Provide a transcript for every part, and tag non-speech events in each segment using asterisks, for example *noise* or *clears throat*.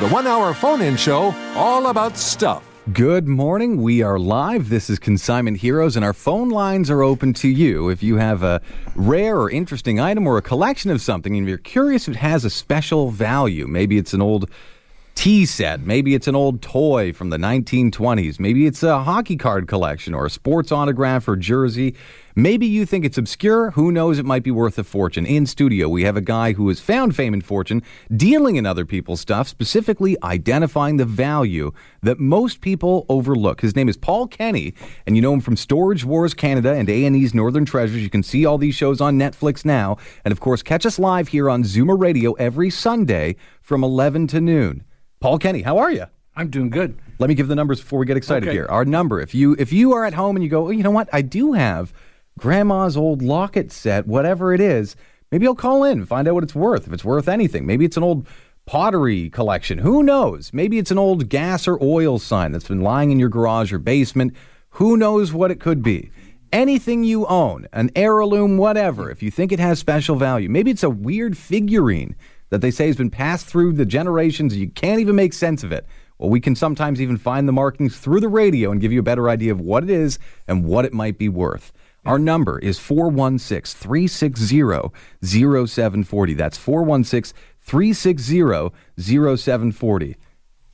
the one hour phone in show all about stuff. Good morning. We are live. This is Consignment Heroes, and our phone lines are open to you. If you have a rare or interesting item or a collection of something, and you're curious if it has a special value, maybe it's an old tea set, maybe it's an old toy from the 1920s, maybe it's a hockey card collection or a sports autograph or jersey. Maybe you think it's obscure. Who knows? It might be worth a fortune. In studio, we have a guy who has found fame and fortune dealing in other people's stuff, specifically identifying the value that most people overlook. His name is Paul Kenny, and you know him from Storage Wars Canada and A&E's Northern Treasures. You can see all these shows on Netflix now. And of course, catch us live here on Zoomer Radio every Sunday from 11 to noon. Paul Kenny, how are you? I'm doing good. Let me give the numbers before we get excited Okay. here. Our number, if you if you are at home and you go, oh, you know what, I do have grandma's old locket set, whatever it is, maybe I'll call in and find out what it's worth. If it's worth anything, maybe it's an old pottery collection. Who knows? Maybe it's an old gas or oil sign that's been lying in your garage or basement. Who knows what it could be? Anything you own, an heirloom, whatever, if you think it has special value, maybe it's a weird figurine that they say has been passed through the generations you can't even make sense of it. Well, we can sometimes even find the markings through the radio and give you a better idea of what it is and what it might be worth. Our number is 416 360 0740. That's 416 360 0740.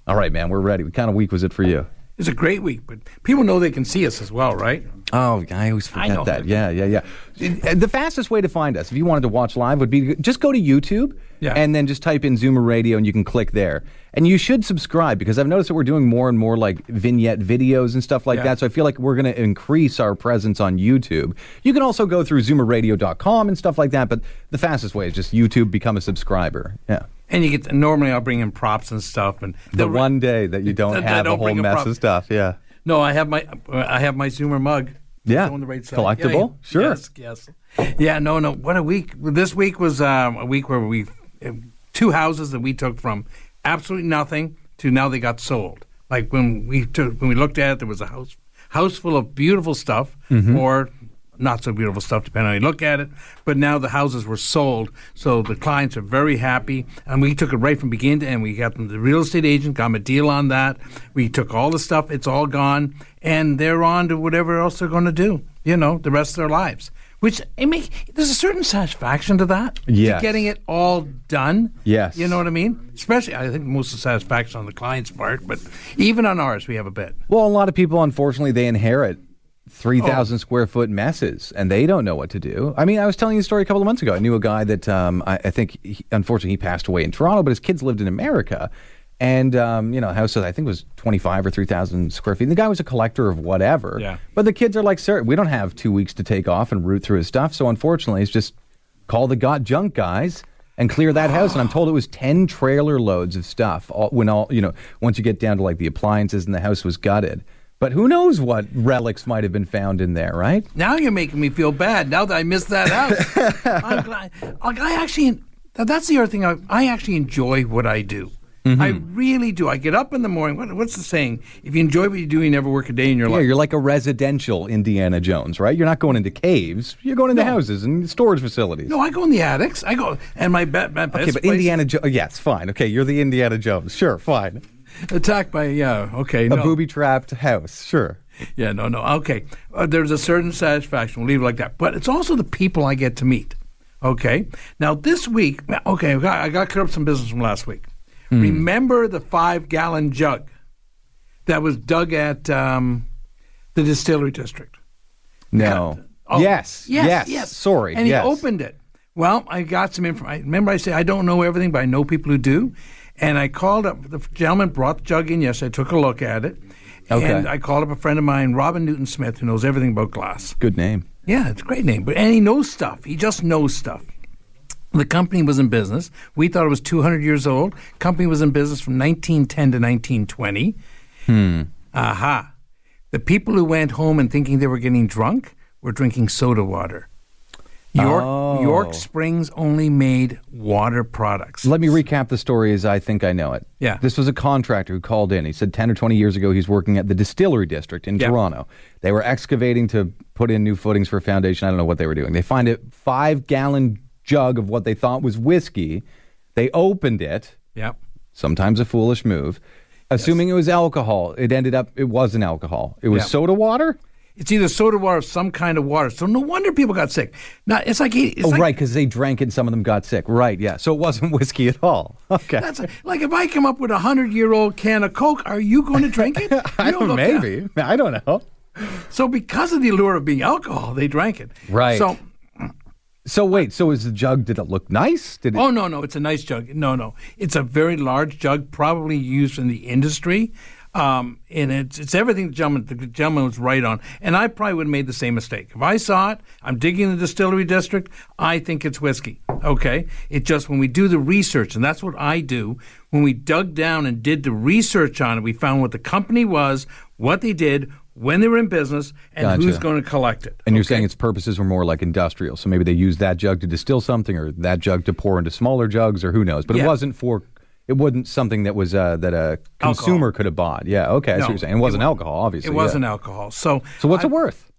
All right, man, we're ready. What kind of week was it for you? It's a great week, but people know they can see us as well, right? Oh, I always I forget know. that. Yeah, yeah, yeah. The fastest way to find us, if you wanted to watch live, would be just go to YouTube Yeah. and then just type in Zoomer Radio and you can click there. And you should subscribe because I've noticed that we're doing more and more like vignette videos and stuff like Yeah. that. So I feel like we're going to increase our presence on YouTube. You can also go through zoomerradio.com and stuff like that, but the fastest way is just YouTube, become a subscriber. Yeah. And you get normally I'll bring in props and stuff, and The one day that you don't That have don't a whole mess of stuff. Yeah. No, I have my I have my Zoomer mug. Yeah. On the right side. Collectible? Yeah, Sure. Yes, yes. Yeah, no, no. What a week! This week was um, a week where we two houses that we took from absolutely nothing to now they got sold. Like when we took when we looked at it, there was a house house full of beautiful stuff, Mm-hmm. or not so beautiful stuff, depending on how you look at it. But now the houses were sold, so the clients are very happy. And we took it right from beginning to end. We got them the real estate agent, got them a deal on that. We took all the stuff; it's all gone, and they're on to whatever else they're going to do. You know, the rest of their lives. Which it make there's a certain satisfaction to that. to getting it all done. Yes. You know what I mean? Especially, I think most of the satisfaction on the client's part, but even on ours, we have a bit. Well, a lot of people, unfortunately, they inherit 3,000 Oh. square foot messes and they don't know what to do. I mean, I was telling you a story a couple of months ago. I knew a guy that um, I, I think, he, unfortunately, he passed away in Toronto, but his kids lived in America. And, um, you know, house, that I think was 25 or 3,000 square feet. And the guy was a collector of whatever. Yeah. But the kids are like, sir, we don't have two weeks to take off and root through his stuff. So, unfortunately, it's just call the got junk guys and clear that house. And I'm told it was 10 trailer loads of stuff all, when all, you know, once you get down to like the appliances and the house was gutted. But who knows what relics might have been found in there, right? Now you're making me feel bad. Now that I missed that out, *laughs* I'm glad. Like, I actually, that's the other thing. I, I actually enjoy what I do. Mm-hmm. I really do. I get up in the morning. What, what's the saying? If you enjoy what you do, you never work a day in your Yeah, life. Yeah, you're like a residential Indiana Jones, right? You're not going into caves. You're going into houses and storage facilities. No, I go in the attics. I go, and my, be- my best okay, but place- Indiana Jones, yes, fine. Okay, you're the Indiana Jones. Sure, fine. Attacked by yeah. Okay, A no. booby trapped house. Sure. Yeah, no, no. Okay. Uh, there's a certain satisfaction. We'll leave it like that. But it's also the people I get to meet. Okay. Now, this week, okay, I got, I got clear up some business from last week. Remember the five gallon jug that was dug at um, The distillery district. No. Oh, yes, yes. yes. Sorry. And yes. he opened it. Well, I got some information. Remember, I said I don't know everything, but I know people who do. And I called up the gentleman brought the jug in yesterday. I took a look at it. Okay. And I called up a friend of mine, Robin Newton Smith, who knows everything about glass. Good name. Yeah, it's a great name. But and he knows stuff. He just knows stuff. The company was in business. We thought it was 200 years old. Company was in business from 1910 to 1920. Hmm. Aha. The people who went home and thinking they were getting drunk were drinking soda water. York, Oh. York Springs only made water products. Let me recap the story as I think I know it. Yeah. This was a contractor who called in. He said 10 or 20 years ago he's working at the distillery district in Yeah. Toronto. They were excavating to put in new footings for a foundation. I don't know what they were doing. They find a five gallon jug of what they thought was whiskey. They opened it, Yep. sometimes a foolish move. Assuming it was alcohol, it ended up, it wasn't alcohol. It was Yeah. soda water? It's either soda water or some kind of water. So no wonder people got sick. Now it's like it's oh, like, right, because they drank it and some of them got sick. Right, yeah. So it wasn't *laughs* whiskey at all. *laughs* Okay. That's like if I come up with a hundred year old can of Coke, are you going to drink it? *laughs* I don't maybe. I don't know. So because of the allure of being alcohol, they drank it. Right. So So wait, so is the jug? Did it look nice? Did it? oh no no, it's a nice jug. No no, it's a very large jug, probably used in the industry. Um, and it's it's everything the gentleman the gentleman was right on. And I probably would have made the same mistake if I saw it. I'm digging the distillery district. I think it's whiskey. Okay, it just when we do the research, and that's what I do. When we dug down and did the research on it, we found what the company was, what they did, when they were in business, and Gotcha. who's going to collect it. and you're saying its purposes were more like industrial. So maybe they used that jug to distill something, or that jug to pour into smaller jugs, or who knows. But it wasn't for. It wasn't something that was uh, that a consumer could have bought. Yeah, okay, I see what you're saying. It wasn't wa- alcohol, obviously. It wasn't alcohol. So So what's I- it worth?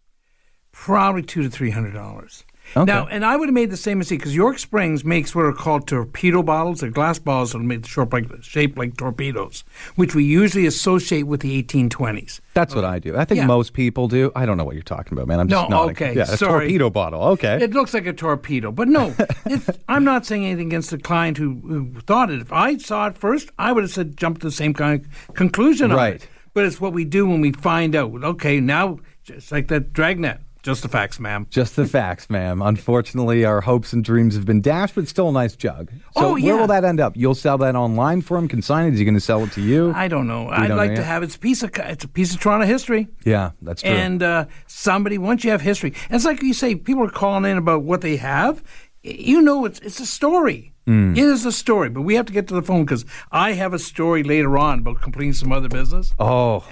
Probably two to three hundred dollars. Okay. Now, and I would have made the same mistake because York Springs makes what are called torpedo bottles. They're glass bottles that are made shaped like, shaped like torpedoes, which we usually associate with the 1820s. That's what I do. I think Yeah. most people do. I don't know what you're talking about, man. I'm just No, nodding. okay, Yeah, a sorry. torpedo bottle. Okay. It looks like a torpedo, but no, *laughs* it's, I'm not saying anything against the client who, who thought it. If I saw it first, I would have said jump to the same kind of conclusion. on Right. it. But it's what we do when we find out. Okay, now it's like that dragnet. Just the facts, ma'am. Just the facts, ma'am. Unfortunately, our hopes and dreams have been dashed, but still a nice jug. So Oh, where will that end up? You'll sell that online for him, consign it? Is he going to sell it to you? I don't know. I'd don't like know to yet? have it's a piece of it's a piece of Toronto history. yeah, that's true. And uh, somebody, once you have history, and it's like you say, people are calling in about what they have. You know, it's it's a story. Hmm. It is a story, but we have to get to the phone because I have a story later on about completing some other business. Oh,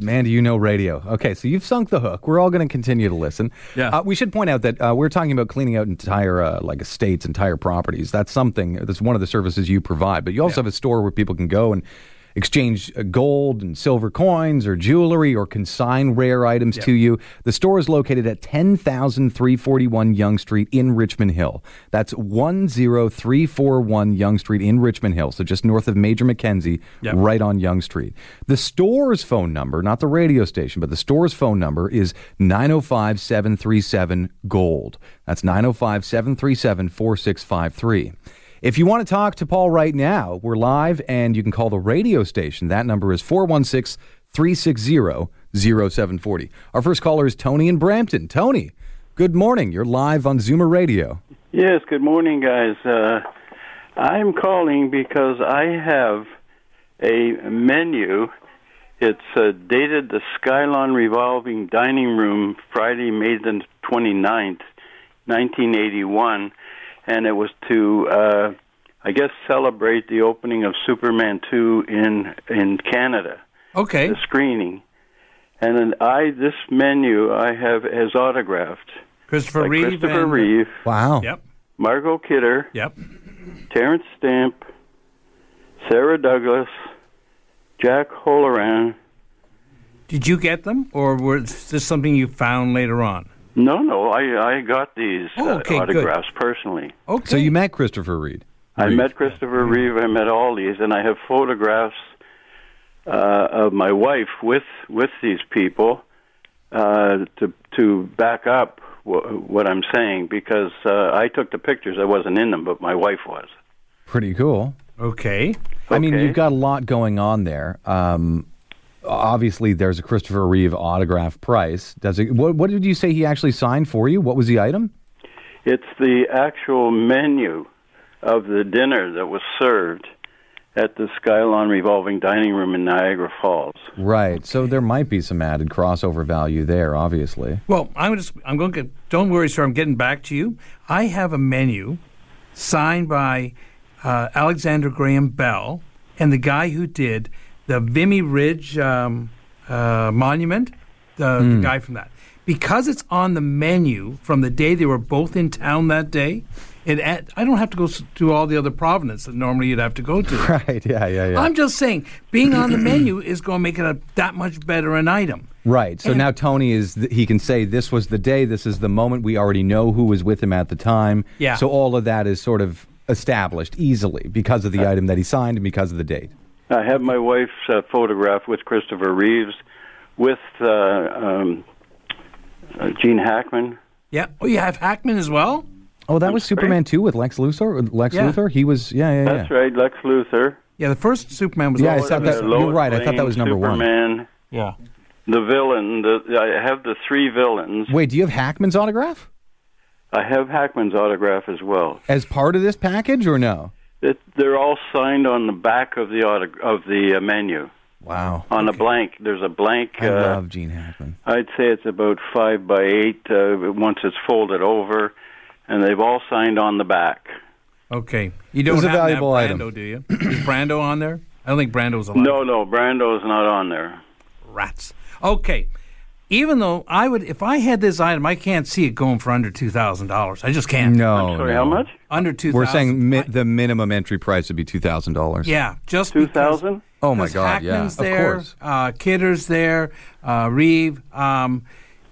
man, do you know radio? Okay, so you've sunk the hook. We're all going to continue to listen. Yeah. Uh, we should point out that uh, we're talking about cleaning out entire uh, like estates, entire properties. That's something. That's one of the services you provide. But you also have a store where people can go and exchange uh, gold and silver coins or jewelry or consign rare items to you. The store is located at 10341 Yonge Street in Richmond Hill. That's 10341 Yonge Street in Richmond Hill, so just north of Major Mackenzie, Yep. right on Yonge Street. The store's phone number, not the radio station, but the store's phone number is 905 737 Gold. That's 905 737 4653. If you want to talk to Paul right now, we're live and you can call the radio station. That number is 416 360 0740. Our first caller is Tony in Brampton. Tony, good morning. You're live on Zoomer Radio. Yes, good morning, guys. Uh, I'm calling because I have a menu. It's uh, dated the Skylon Revolving Dining Room, Friday, May the 29th, 1981, and it was to, uh, I guess, celebrate the opening of Superman 2 in in Canada Okay. the screening. And then I this menu I have as autographed Christopher by Reeve. Christopher and, Reeve, Wow. Yep. Margot Kidder, Yep. Terence Stamp, Sarah Douglas, Jack O'Halloran. Did you get them, or was this something you found later on? No, no, I I got these Oh, uh, okay, good. autographs personally. Okay. So you met Christopher Reed. I Reeve. met Christopher Reeve. I met all these, and I have photographs uh, of my wife with with these people uh, to to back up wh- what I'm saying because uh, I took the pictures. I wasn't in them, but my wife was. Pretty cool. Okay. okay. I mean, you've got a lot going on there. Um, obviously there's a Christopher Reeve autograph price. Does it? What, what did you say he actually signed for you? What was the item? It's the actual menu of the dinner that was served at the Skylon Revolving Dining Room in Niagara Falls. Right. So there might be some added crossover value there, obviously. Well, I'm just I'm going to get. Don't worry, sir. I'm getting back to you. I have a menu signed by uh, Alexander Graham Bell and the guy who did the Vimy Ridge um, uh, Monument, the, the guy from that. Because it's on the menu from the day they were both in town that day, it I don't have to go to all the other provenance that normally you'd have to go to. *laughs* Right. Yeah. Yeah. Yeah. I'm just saying, being on the menu is going to make it a, that much better an item. Right. So And- now Tony is th- he can say this was the day, this is the moment. We already know who was with him at the time. Yeah. So all of that is sort of established easily because of the item that he signed and because of the date. I have my wife's uh, photograph with Christopher Reeves, with uh, um, uh, Gene Hackman. Yeah. Oh, you have Hackman as well? Oh, that was That's Superman 2 with Lex Luthor? With Lex Yeah. Luthor? He was yeah, yeah, yeah. That's right, Lex Luthor. Yeah, the first Superman was Yeah, I thought on the- that- you're right, I thought that was number one. Superman, Yeah. The villain. The, I have the three villains. Wait, do you have Hackman's autograph I have Hackman's autograph as well. as part of this package or no? It, they're all signed on the back of the autog- of the uh, menu. Wow. On a blank, there's a blank. I uh, love Gene Hackman. I'd say it's about five by eight. Uh, once it's folded over, and they've all signed on the back. Okay. You don't was a have valuable to have item. Brando, do you? Is Brando on there? I don't think Brando's *clears throat* alive. No, no, Brando's not on there. Rats. Okay. Even though I would, if I had this item, I can't see it going for under two thousand dollars. I just can't. No. Sorry, no. how much? Under two. We're saying mi- the minimum entry price would be $2,000. Yeah, just Two because- thousand. Oh my because god, yeah. Hackman's Of course. Uh, Kidder's there, uh, Reeve, um,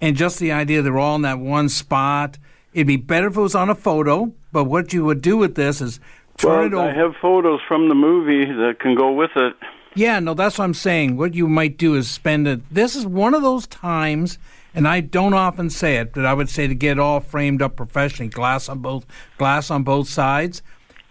and just the idea they're all in that one spot. It'd be better if it was on a photo. But what you would do with this is turn it Well, over. I have photos from the movie that can go with it. Yeah, no, that's what I'm saying. What you might do is spend it. This is one of those times, and I don't often say it, but I would say to get all framed up professionally, glass on both glass on both sides.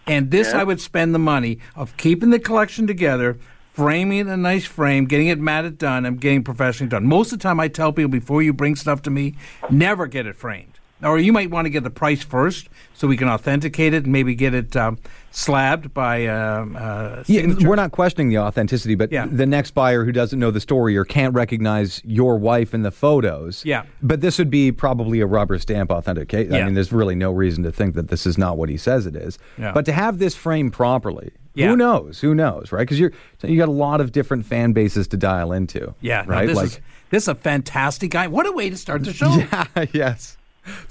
And this, Yeah. I would spend the money of keeping the collection together, framing it in a nice frame, getting it matted done, and getting professionally done. Most of the time, I tell people before you bring stuff to me, never get it framed. Or you might want to get the price first, so we can authenticate it and maybe get it um, slabbed by um, uh, Yeah, we're not questioning the authenticity, but Yeah. the next buyer who doesn't know the story or can't recognize your wife in the photos. Yeah. But this would be probably a rubber stamp authenticate. I mean, there's really no reason to think that this is not what he says it is. Yeah. But to have this framed properly, Yeah. who knows? Who knows, right? Because you're you got a lot of different fan bases to dial into. Yeah, no, right. this like, is this is a fantastic guy. What a way to start the *laughs* show. yeah, yes.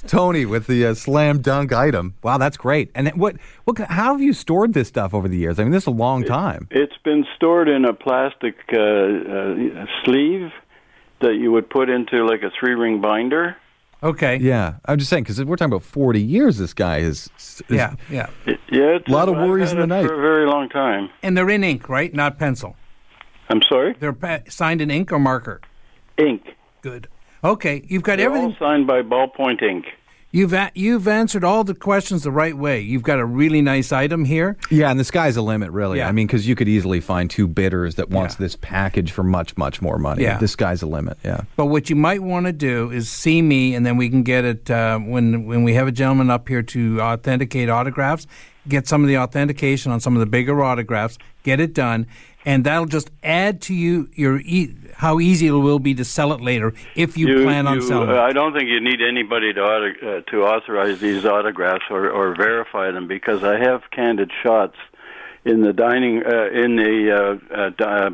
Tony with the uh, slam dunk item. Wow, that's great. And what what how have you stored this stuff over the years? I mean, this is a long time. It's been stored in a plastic uh, uh, sleeve that you would put into like a three ring binder. Okay. Yeah, I'm just saying because we're talking about 40 years. This guy is, is Yeah, yeah. It, yeah, it's, Lot of worries in the night. for a very long time. And they're in ink, right? Not pencil. I'm sorry, They're pa- signed in ink or marker. ink. Good. Okay, you've got They're everything. all signed by ballpoint ink. You've a- you've answered all the questions the right way. You've got a really nice item here. Yeah, and the sky's the limit, really. Yeah. I mean, because you could easily find two bidders that wants Yeah. this package for much, much more money. Yeah. The sky's the limit. Yeah. But what you might want to do is see me, and then we can get it uh, when when we have a gentleman up here to authenticate autographs. Get some of the authentication on some of the bigger autographs. Get it done, and that'll just add to you your e- how easy it will be to sell it later if you, plan on you- selling. uh, it. I don't think you need anybody to auto, uh, to authorize these autographs or, or verify them because I have candid shots in the dining uh, in the uh, uh, di- uh,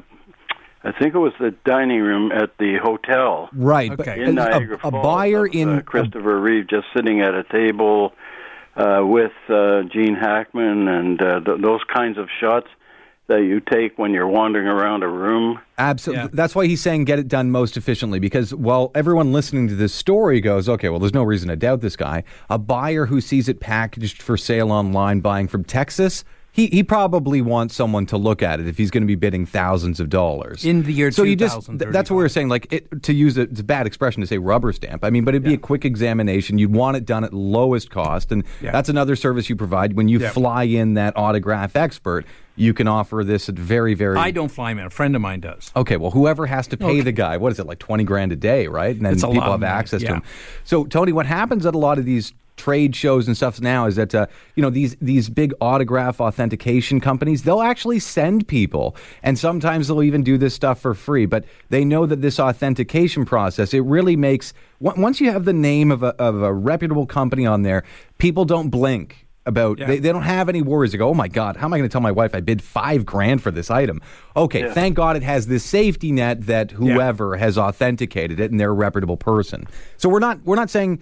I think it was the dining room at the hotel Right. Okay. In a- Niagara a, a Falls buyer of, in uh, Christopher Reeve just sitting at a table uh, with uh, Gene Hackman and uh, th- those kinds of shots that you take when you're wandering around a room. Absolutely. Yeah. That's why he's saying get it done most efficiently because while everyone listening to this story goes, okay, well, there's no reason to doubt this guy, a buyer who sees it packaged for sale online buying from Texas he, he probably wants someone to look at it if he's going to be bidding thousands of dollars In the year So you just th- that's what we were saying. Like it, to use a, it's a bad expression to say rubber stamp. I mean, but it'd be a quick examination. You'd want it done at lowest cost, and Yeah. that's another service you provide when you Yeah. fly in that autograph expert. You can offer this at very very. I don't fly him in. A friend of mine does. Okay, well, whoever has to pay the guy, what is it, like 20 grand a day, right? And then people have money, access yeah. to him. So, Tony, what happens at a lot of these trade shows and stuff now is that, uh, you know, these, these big autograph authentication companies, they'll actually send people. And sometimes they'll even do this stuff for free. But they know that this authentication process, it really makes, once you have the name of a, of a reputable company on there, people don't blink about Yeah. they, they don't have any worries they go oh my god how am i going to tell my wife i bid five grand for this item okay thank god it has this safety net that whoever has authenticated it and they're a reputable person so we're not we're not saying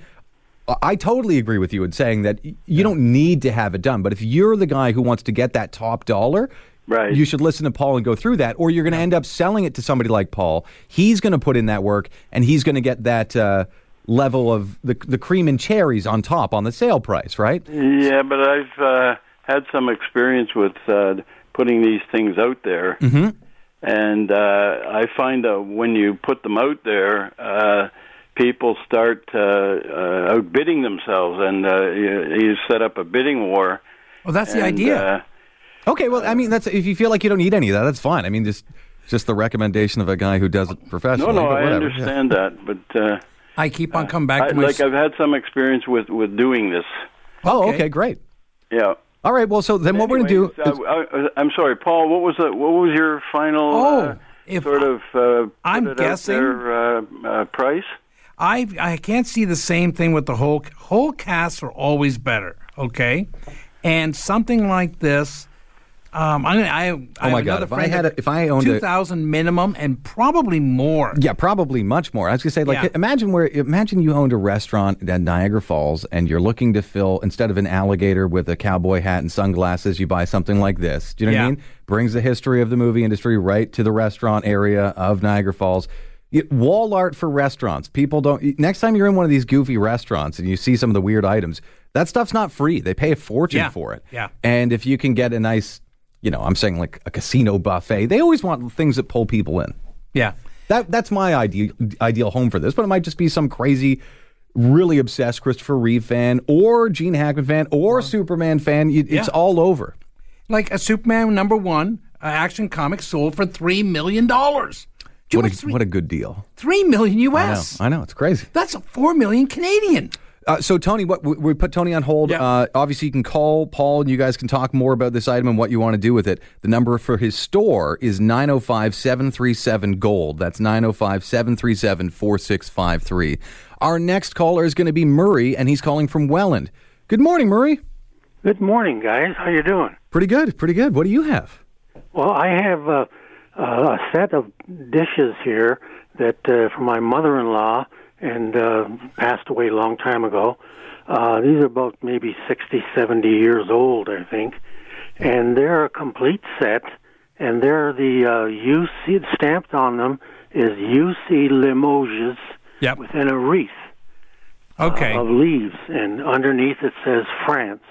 I totally agree with you in saying that you don't need to have it done, but if you're the guy who wants to get that top dollar, Right. you should listen to Paul and go through that, or you're going to end up selling it to somebody like Paul. He's going to put in that work, and he's going to get that uh, level of the the cream and cherries on top on the sale price, right? Yeah, but I've uh, had some experience with uh, putting these things out there, mm-hmm. and uh, I find that when you put them out there, uh, people start uh, uh, outbidding themselves, and uh, you, you set up a bidding war. Well, that's the idea. Uh, Okay, well, I mean, that's if you feel like you don't need any of that, that's fine. I mean, just just the recommendation of a guy who does it professionally. no, but I whatever. Yeah. understand that, but uh, I keep on coming back I, to my. like I've had some experience with with doing this. Oh, Okay. okay, great. Yeah. All right, well, so then what we're going to do? Is- uh, I, I'm sorry, Paul. What was the, what was your final Oh, uh, if sort I- of uh, I'm guessing- out there, uh, uh, price? I I can't see the same thing with the whole whole casts are always better. Okay, and something like this. Um, I'm I, I Oh my God, if I had a- if I owned two thousand minimum and probably more. Yeah, probably much more. I was gonna say, like, Yeah. imagine where imagine you owned a restaurant at Niagara Falls and you're looking to fill instead of an alligator with a cowboy hat and sunglasses, you buy something like this. Do you know what I mean? Brings the history of the movie industry right to the restaurant area of Niagara Falls. Wall art for restaurants. People don't. Next time you're in one of these goofy restaurants and you see some of the weird items, that stuff's not free. They pay a fortune Yeah. for it. Yeah. And if you can get a nice, you know, I'm saying like a casino buffet, they always want things that pull people in. Yeah. That that's my ideal ideal home for this, but it might just be some crazy, really obsessed Christopher Reeve fan, or Gene Hackman fan, or Superman fan. It's Yeah. all over. Like a Superman number one uh, action comic sold for three million dollars. Do you What a, three, what a good deal. three million I know. US? I know. It's crazy. That's a four million Canadian. Uh, so Tony, what we, we put Tony on hold. Yeah. Uh, obviously, you can call Paul, and you guys can talk more about this item and what you want to do with it. The number for his store is 905-737 gold. That's 905-737-4653. Our next caller is going to be Murray, and he's calling from Welland. Good morning, Murray. Good morning, guys. How you doing? Pretty good. Pretty good. What do you have? Well, I have uh, uh, a set of dishes here that uh, from my mother-in-law and uh, passed away a long time ago. Uh, these are about maybe 60, 70 years old, I think, and they're a complete set. And they're the uh, UC stamped on them is UC Limoges Yep. within a wreath Okay. of leaves, and underneath it says France.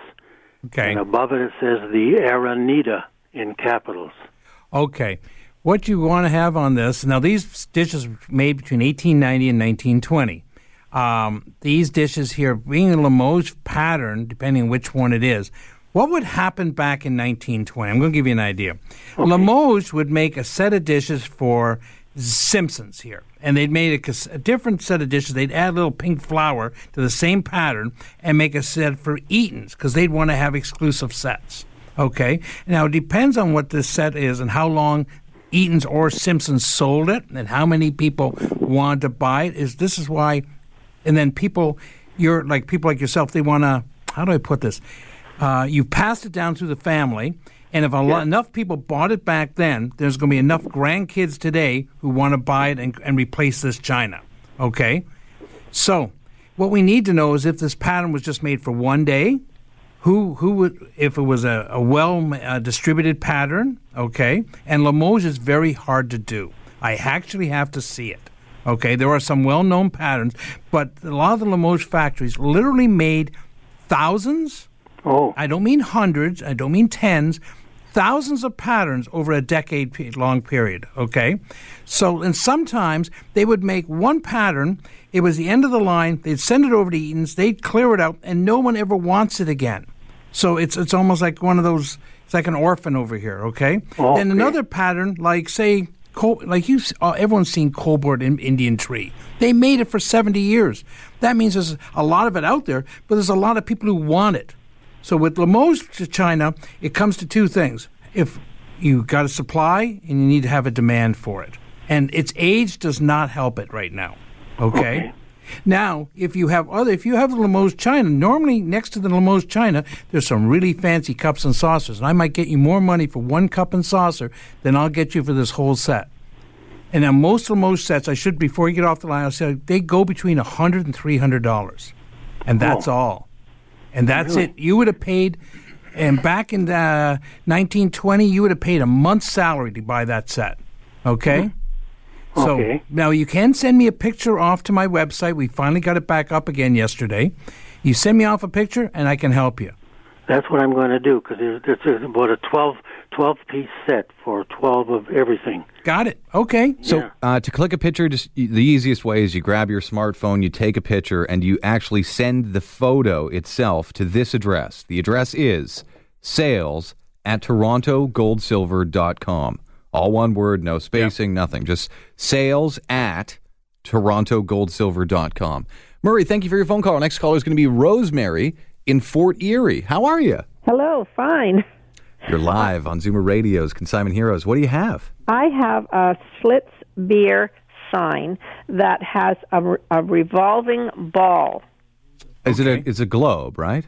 Okay. And above it, it says the Aranita in capitals. Okay. What you want to have on this now? These dishes were made between 1890 and 1920. Um, these dishes here, being a Limoges pattern, depending on which one it is, what would happen back in 1920? I'm going to give you an idea. Limoges would make a set of dishes for Simpsons here, and they'd made a, a different set of dishes. They'd add a little pink flower to the same pattern and make a set for Eaton's because they'd want to have exclusive sets. Okay. Now it depends on what this set is and how long Eaton's or Simpsons sold it and how many people wanted to buy it. Is this is why, and then people, you're like people like yourself. They want to. How do I put this? Uh, you've passed it down through the family, and if a lo- enough people bought it back then, there's going to be enough grandkids today who want to buy it and, and replace this china. Okay. So, what we need to know is if this pattern was just made for one day, who who would if it was a, a well uh, distributed pattern, okay? And Limoges is very hard to do. I actually have to see it. Okay, there are some well-known patterns, but a lot of the Limoges factories literally made thousands Oh, I don't mean hundreds, I don't mean tens, thousands of patterns over a decade long period, okay? So, and sometimes they would make one pattern, it was the end of the line, they'd send it over to Eaton's, they'd clear it out, and no one ever wants it again. So it's it's almost like one of those, it's like an orphan over here, okay? Okay. Then another pattern, like say, co- like you, uh, everyone's seen cobalt in Indian tree. They made it for 70 years. That means there's a lot of it out there, but there's a lot of people who want it. So with Limoges to China, it comes to two things. If you got a supply and you need to have a demand for it. And its age does not help it right now. Okay? Now, if you have other if you have the Limoges China, normally next to the Limoges China, there's some really fancy cups and saucers. And I might get you more money for one cup and saucer than I'll get you for this whole set. And now most Limoges sets, I should before you get off the line, I'll say they go between a hundred and three hundred dollars. And that's all and that's it. You would have paid, and back in uh, 1920, you would have paid a month's salary to buy that set. Okay. So Okay. now you can send me a picture off to my website. We finally got it back up again yesterday. You send me off a picture, and I can help you. that's what I'm going to do because this is about a 12, 12 piece set for 12 of everything. Got it? Okay. So Yeah. uh, to click a picture, just the easiest way is you grab your smartphone, you take a picture, and you actually send the photo itself to this address. The address is sales at torontogoldsilver.com. All one word, no spacing, nothing. Just sales at torontogoldsilver.com. Murray, thank you for your phone call. Our next caller is going to be Rosemary in Fort Erie. How are you? Hello, fine. You're live on Zoomer Radio's Consignment Heroes. What do you have? I have a Schlitz beer sign that has a, a revolving ball. Is it a it's a globe, right?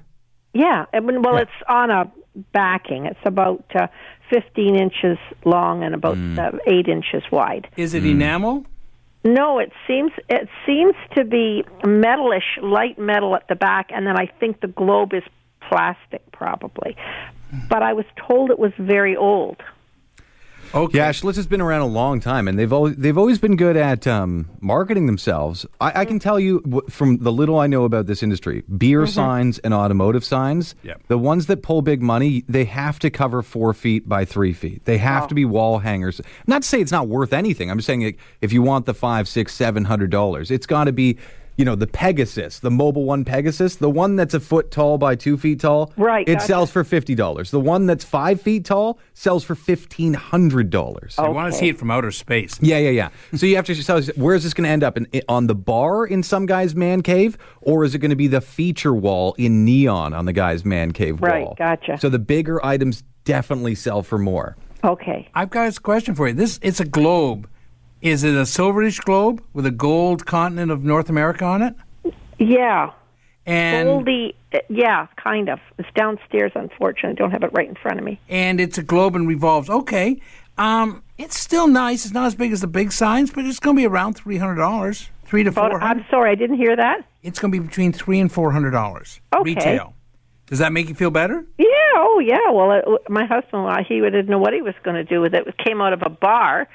Yeah, I mean, well, Yeah. it's on a backing. It's about uh, 15 inches long and about uh, eight inches wide. Is it enamel? No, it seems it seems to be metalish, light metal at the back, and then I think the globe is plastic, probably. But I was told it was very old. Okay. Yeah, Schlitz has been around a long time, and they've always they've always been good at um, marketing themselves. I, I can tell you from the little I know about this industry, beer signs and automotive signs. Yep. The ones that pull big money, they have to cover four feet by three feet. They have to be wall hangers. Not to say it's not worth anything. I'm just saying like, if you want the five, six, seven hundred dollars, it's got to be. You know the Pegasus, the Mobil One Pegasus, the one that's a foot tall by two feet tall. Right, It gotcha. sells for fifty dollars. The one that's five feet tall sells for fifteen hundred dollars. I want to see it from outer space. Yeah, yeah, yeah. So you have to tell us where is this going to end up in, on the bar in some guy's man cave, or is it going to be the feature wall in neon on the guy's man cave Right, wall? gotcha. So the bigger items definitely sell for more. Okay. I've got a question for you. This it's a globe. Is it a silverish globe with a gold continent of North America on it? Yeah. And Goldie, uh, yeah, kind of. It's downstairs, unfortunately. I don't have it right in front of me. and it's a globe and revolves. Okay. Um, it's still nice. It's not as big as the big signs, but it's going to be around three hundred dollars, three to four I'm sorry, I didn't hear that. It's going to be between three and four hundred dollars Okay. retail. Does that make you feel better? Yeah, oh yeah. Well, it, my husband-in-law, he didn't know what he was going to do with it. It came out of a bar,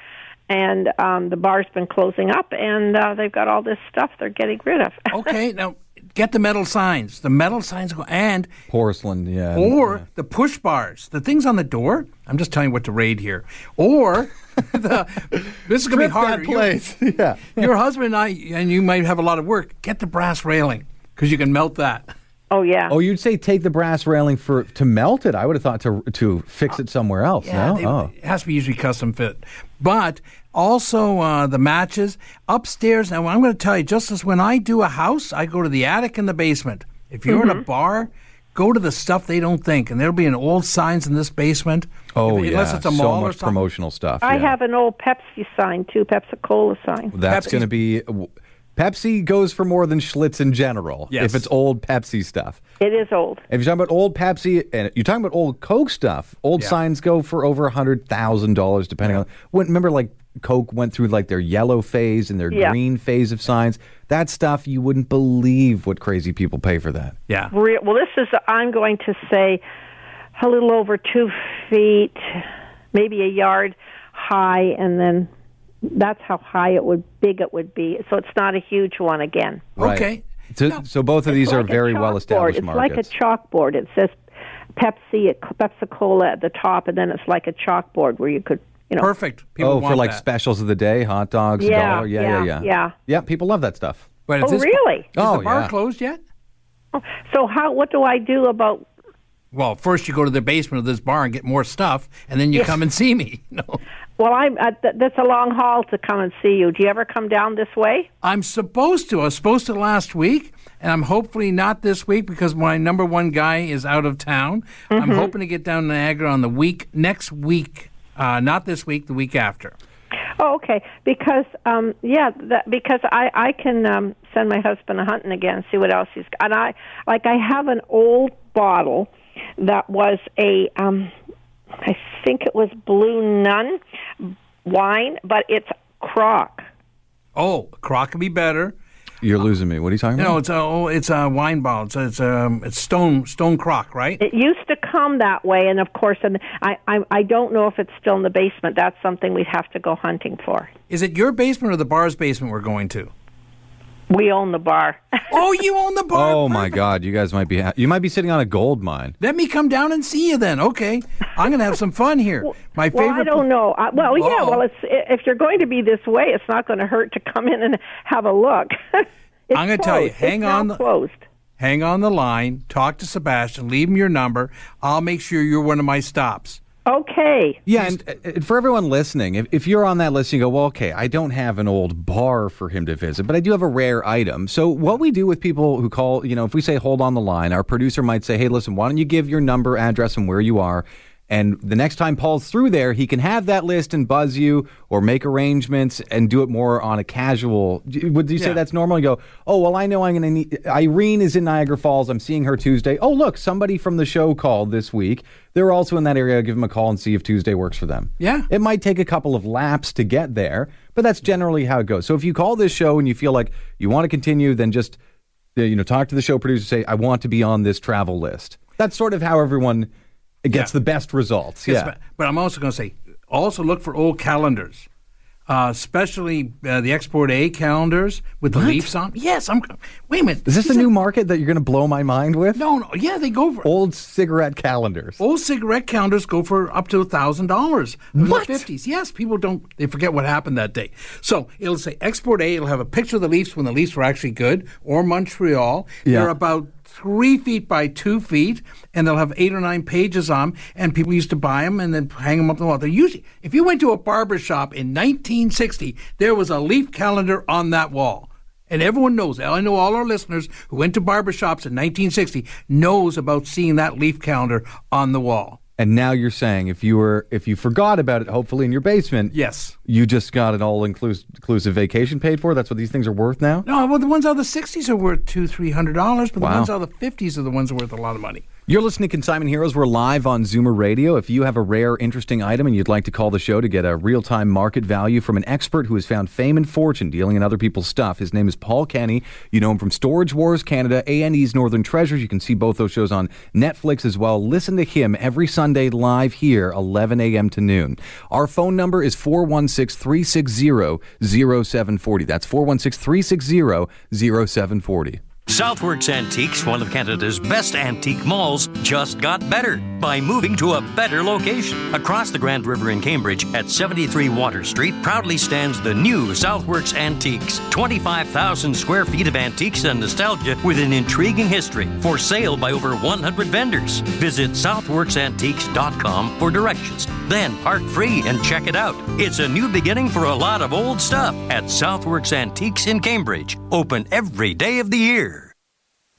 and um, the bar's been closing up, and uh, they've got all this stuff they're getting rid of. *laughs* Okay. now get the metal signs. The metal signs go and Porcelain, yeah. or the push bars, the things on the door. I'm just telling you what to raid here. Or *laughs* the, this is going to be harder. Your- *laughs* yeah. Your, husband and I, and you might have a lot of work. Get the brass railing because you can melt that. oh yeah. Oh, you'd say take the brass railing for to melt it. I would have thought to to fix it somewhere else. no? they- oh. it has to be usually custom fit. But also uh, the matches upstairs. Now I'm going to tell you, just as when I do a house, I go to the attic and the basement. If you're in Mm-hmm. a bar, go to the stuff they don't think, and there'll be an old signs in this basement. Oh, If- yeah. Unless it's a so mall or much something. promotional stuff. I yeah. have an old Pepsi sign too, Pepsi Cola sign. That's Pepsi's- going to be. Pepsi goes for more than Schlitz in general. Yes. If it's old Pepsi stuff. It is old. If you're talking about old Pepsi and you're talking about old Coke stuff, old Yeah. signs go for over a hundred thousand dollars, depending on. When, remember, like Coke went through like their yellow phase and their Yeah. green phase of signs. That stuff you wouldn't believe what crazy people pay for that. Yeah. Re- Well, this is, I'm going to say, a little over two feet, maybe a yard high, and then that's how high it would, big it would be. So it's not a huge one again. Right. Okay. So, so both of these It's are like a very well chalkboard. established it's like a chalkboard. It says Pepsi, Pepsi Cola at the top, and then it's like a chalkboard where you could, you know. Perfect. People oh, want for like that. specials of the day, hot dogs, Yeah, dollar. Yeah, yeah, yeah, yeah, yeah. Yeah, people love that stuff. But is Oh, this- really? Is Oh, the bar yeah. closed yet? So how? What do I do about? Well, first you go to the basement of this bar and get more stuff, and then you come and see me. *laughs* No, Well, I'm. Uh, th- that's a long haul to come and see you. Do you ever come down this way? I'm supposed to. I was supposed to last week, and I'm hopefully not this week because my number one guy is out of town. I'm Mm-hmm. hoping to get down to Niagara on the week next week, uh, not this week, the week after. Oh, okay. Because um, yeah, that, because I I can um, send my husband a hunting again, see what else he's. And I like I have an old bottle that was a um, I think it was Blue Nun wine, but it's crock. Oh, crock could be better. You're losing me. What are you talking about? No, it's a oh, it's a wine bottle. It's it's um it's stone stone crock, right? It used to come that way, and of course, and I, I I don't know if it's still in the basement. That's something we'd have to go hunting for. Is it your basement or the bar's basement we're going to? We own the bar. *laughs* Oh, you own the bar. Oh my God! You guys might be ha- you might be sitting on a gold mine. Let me come down and see you then. Okay, I'm gonna have some fun here. My well, favorite. I don't know. I, well, yeah. Oh. Well, it's if you're going to be this way, it's not going to hurt to come in and have a look. *laughs* I'm gonna tell you, hang it's on the- closed. Hang on the line. Talk to Sebastian. Leave him your number. I'll make sure you're one of my stops. Okay. Yeah, and, and for everyone listening, if, if you're on that list, you go, well, okay, I don't have an old bar for him to visit, but I do have a rare item. So what we do with people who call, you know, if we say hold on the line, our producer might say, hey, listen, why don't you give your number, address, and where you are? And the next time Paul's through there, he can have that list and buzz you or make arrangements and do it more on a casual. Would you say Yeah. that's normal? You go, oh, well, I know I'm going to need. Irene is in Niagara Falls. I'm seeing her Tuesday. Oh, look, somebody from the show called this week. They're also in that area. Give them a call and see if Tuesday works for them. Yeah. It might take a couple of laps to get there, but that's generally how it goes. So if you call this show and you feel like you want to continue, then just you know talk to the show producer. Say, I want to be on this travel list. That's sort of how everyone gets Yeah. the best results. Yes, Yeah. But, but I'm also going to say, also look for old calendars, uh, especially uh, the Export A calendars with the leaves on. Yes, I'm. Wait a minute. Is this a new market that you're going to blow my mind with? No, no. Yeah, they go for Old cigarette calendars. Old cigarette calendars go for up to a thousand dollars. What? The fifties. Yes, people don't. They forget what happened that day. So it'll say export A. It'll have a picture of the Leafs when the Leafs were actually good, or Montreal. Yeah. They're about three feet by two feet, and they'll have eight or nine pages on. 'em, And people used to buy them and then hang them up on the wall. They're usually, if you went to a barber shop in 1960, there was a Leaf calendar on that wall. And everyone knows. I know all our listeners who went to barber shops in 1960 knows about seeing that leaf calendar on the wall. And now you're saying if you were if you forgot about it, hopefully in your basement, Yes. you just got an all inclusive vacation paid for. That's what these things are worth now. No, well, the ones out of the 60s are worth two, three hundred dollars, but Wow. the ones out of the 50s are the ones worth a lot of money. You're listening to Consignment Heroes. We're live on Zoomer Radio. If you have a rare, interesting item and you'd like to call the show to get a real time market value from an expert who has found fame and fortune dealing in other people's stuff, his name is Paul Kenny. You know him from Storage Wars Canada, A&E's Northern Treasures. You can see both those shows on Netflix as well. Listen to him every Sunday live here, 11 a.m. to noon. Our phone number is 416 360 0740. That's 416 360 0740. Southworks Antiques, one of Canada's best antique malls, just got better by moving to a better location. Across the Grand River in Cambridge at 73 Water Street proudly stands the new Southworks Antiques. 25,000 square feet of antiques and nostalgia with an intriguing history. For sale by over 100 vendors. Visit southworksantiques.com for directions. Then park free and check it out. It's a new beginning for a lot of old stuff at Southworks Antiques in Cambridge. Open every day of the year.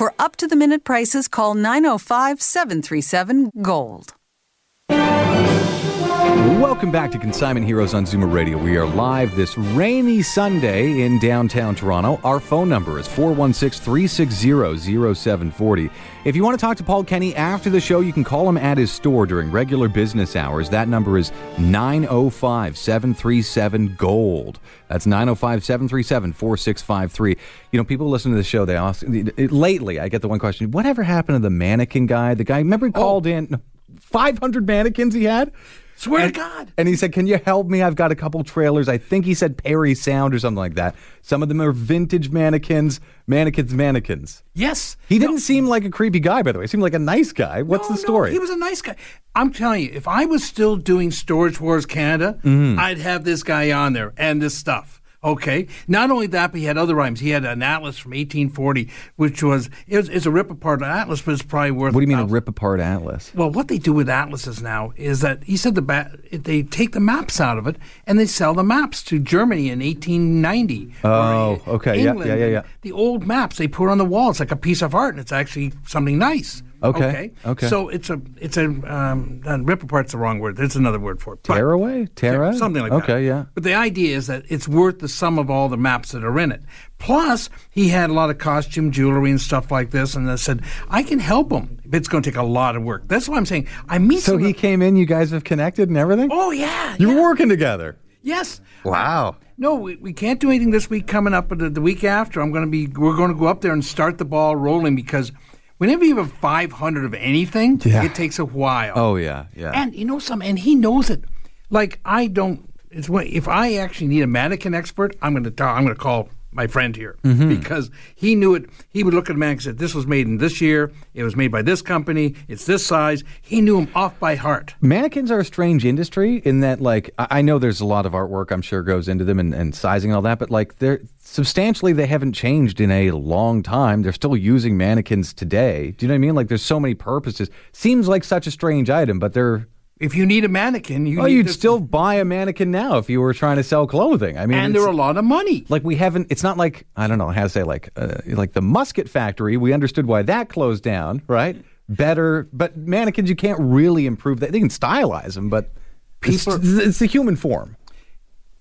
For up to the minute prices, call 905 737 Gold. Welcome back to Consignment Heroes on Zoomer Radio. We are live this rainy Sunday in downtown Toronto. Our phone number is 416 360 0740. If you want to talk to Paul Kenny after the show, you can call him at his store during regular business hours. That number is 905 737 Gold. That's 905 737 4653. You know, people listen to the show, they ask, lately, I get the one question whatever happened to the mannequin guy? The guy, remember, he oh. called in 500 mannequins he had? Swear and, to God. And he said, Can you help me? I've got a couple trailers. I think he said Parry Sound or something like that. Some of them are vintage mannequins, mannequins, mannequins. Yes. He didn't seem like a creepy guy, by the way. He seemed like a nice guy. What's No, the story? No, he was a nice guy. I'm telling you, if I was still doing Storage Wars Canada, Mm-hmm. I'd have this guy on there and this stuff. Okay. Not only that, but he had other rhymes. He had an atlas from 1840, which was it was, it's a rip apart atlas, but it's probably worth. what do you mean a rip apart atlas? Well, what they do with atlases now is that he said the ba- they take the maps out of it and they sell the maps to Germany in 1890. Oh, okay. Yeah, England. yeah, yeah, yeah. The old maps they put on the wall. It's like a piece of art, and it's actually something nice. Okay, okay. So it's a it's a um, uh, rip apart's the wrong word. There's another word for it. But- Tearaway? Terra? something like that. Okay, yeah. But the idea is that it's worth the sum of all the maps that are in it. Plus, he had a lot of costume jewelry and stuff like this, and I said, I can help him. But it's going to take a lot of work. That's why I'm saying I meet. So he of- came in, you guys have connected and everything? Oh yeah. you yeah. were working together. Yes. Wow. No, we, we can't do anything this week coming up, but the, the week after, I'm going to be. We're going to go up there and start the ball rolling because whenever you have 500 of anything, Yeah. it takes a while. Oh, yeah, yeah. And you know something, and he knows it. Like I don't. It's if I actually need a mannequin expert, I'm going to. I'm going to call my friend here Mm-hmm. because he knew it. He would look at a man and say, "This was made in this year. It was made by this company. It's this size." He knew them off by heart. Mannequins are a strange industry in that, like, I I know there's a lot of artwork I'm sure goes into them and, and sizing and all that, but like, they're substantially they haven't changed in a long time. They're still using mannequins today. Do you know what I mean? Like, there's so many purposes. Seems like such a strange item, but they're. If you need a mannequin, you Oh, need you'd this- still buy a mannequin now if you were trying to sell clothing. I mean, and they're a lot of money. like we haven't. It's not like I don't know how to say like uh, like the musket factory. We understood why that closed down, right? Better, but mannequins you can't really improve that. They can stylize them, but People- it's, it's the human form.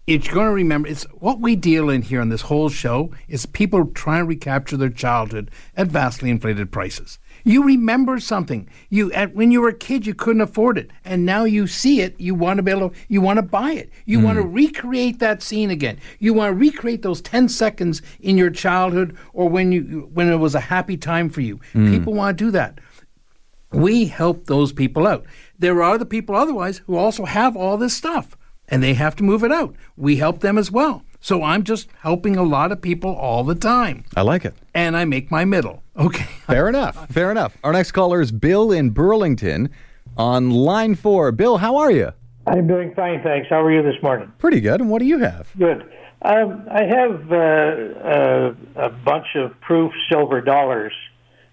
it's going to remember it's what we deal in here on this whole show is people trying to recapture their childhood at vastly inflated prices you remember something. You at, when you were a kid you couldn't afford it. And now you see it you want to be able to you want to buy it. You want to hmm. recreate that scene again. You want to recreate those 10 seconds in your childhood or when you when it was a happy time for you. Hmm. People want to do that. We help those people out. There are the people otherwise who also have all this stuff and they have to move it out. We help them as well. So I'm just helping a lot of people all the time. I like it. And I make my middle. *laughs* Okay. Fair enough. Fair enough. Our next caller is Bill in Burlington on line four. Bill, how are you? I'm doing fine, thanks. How are you this morning? Pretty good. And what do you have? Good. Um, I have uh, uh, a bunch of proof silver dollars.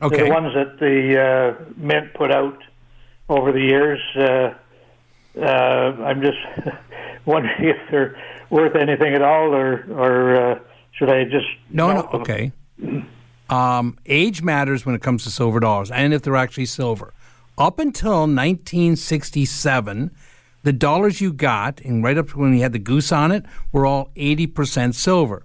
Okay. the ones that the uh, Mint put out over the years. Uh, uh, I'm just *laughs* wondering if they're worth anything at all, or or uh, should I just No, no. them? Okay. Um, age matters when it comes to silver dollars and if they're actually silver. Up until 1967, the dollars you got, and right up to when you had the goose on it, were all 80% silver.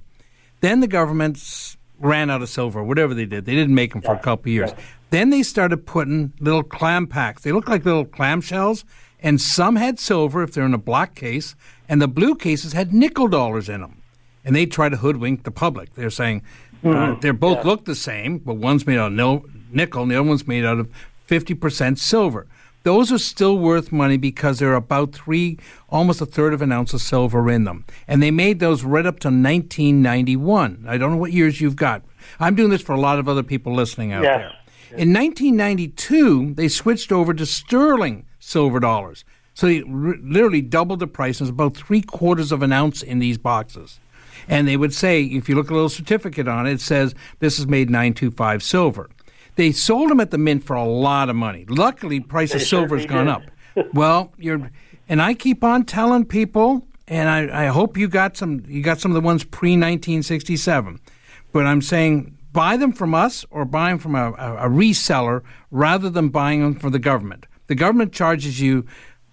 Then the government ran out of silver, whatever they did. They didn't make them for a couple of years. Then they started putting little clam packs. They look like little clam shells, and some had silver if they're in a black case, and the blue cases had nickel dollars in them. And they try to hoodwink the public. They're saying uh, they both look the same, but one's made out of nickel, and the other one's made out of 50% silver. Those are still worth money because they're about three, almost a third of an ounce of silver in them. And they made those right up to 1991. I don't know what years you've got. I'm doing this for a lot of other people listening out Yes. there. In 1992, they switched over to sterling silver dollars. So they r- literally doubled the price. It's about three quarters of an ounce in these boxes. And they would say, if you look at a little certificate on it, it says this is made 925 silver. They sold them at the mint for a lot of money. Luckily, price of silver has gone up. well, you're, and I keep on telling people, and I, I hope you got some. You got some of the ones pre 1967, but I'm saying buy them from us or buy them from a, a, a reseller rather than buying them from the government. The government charges you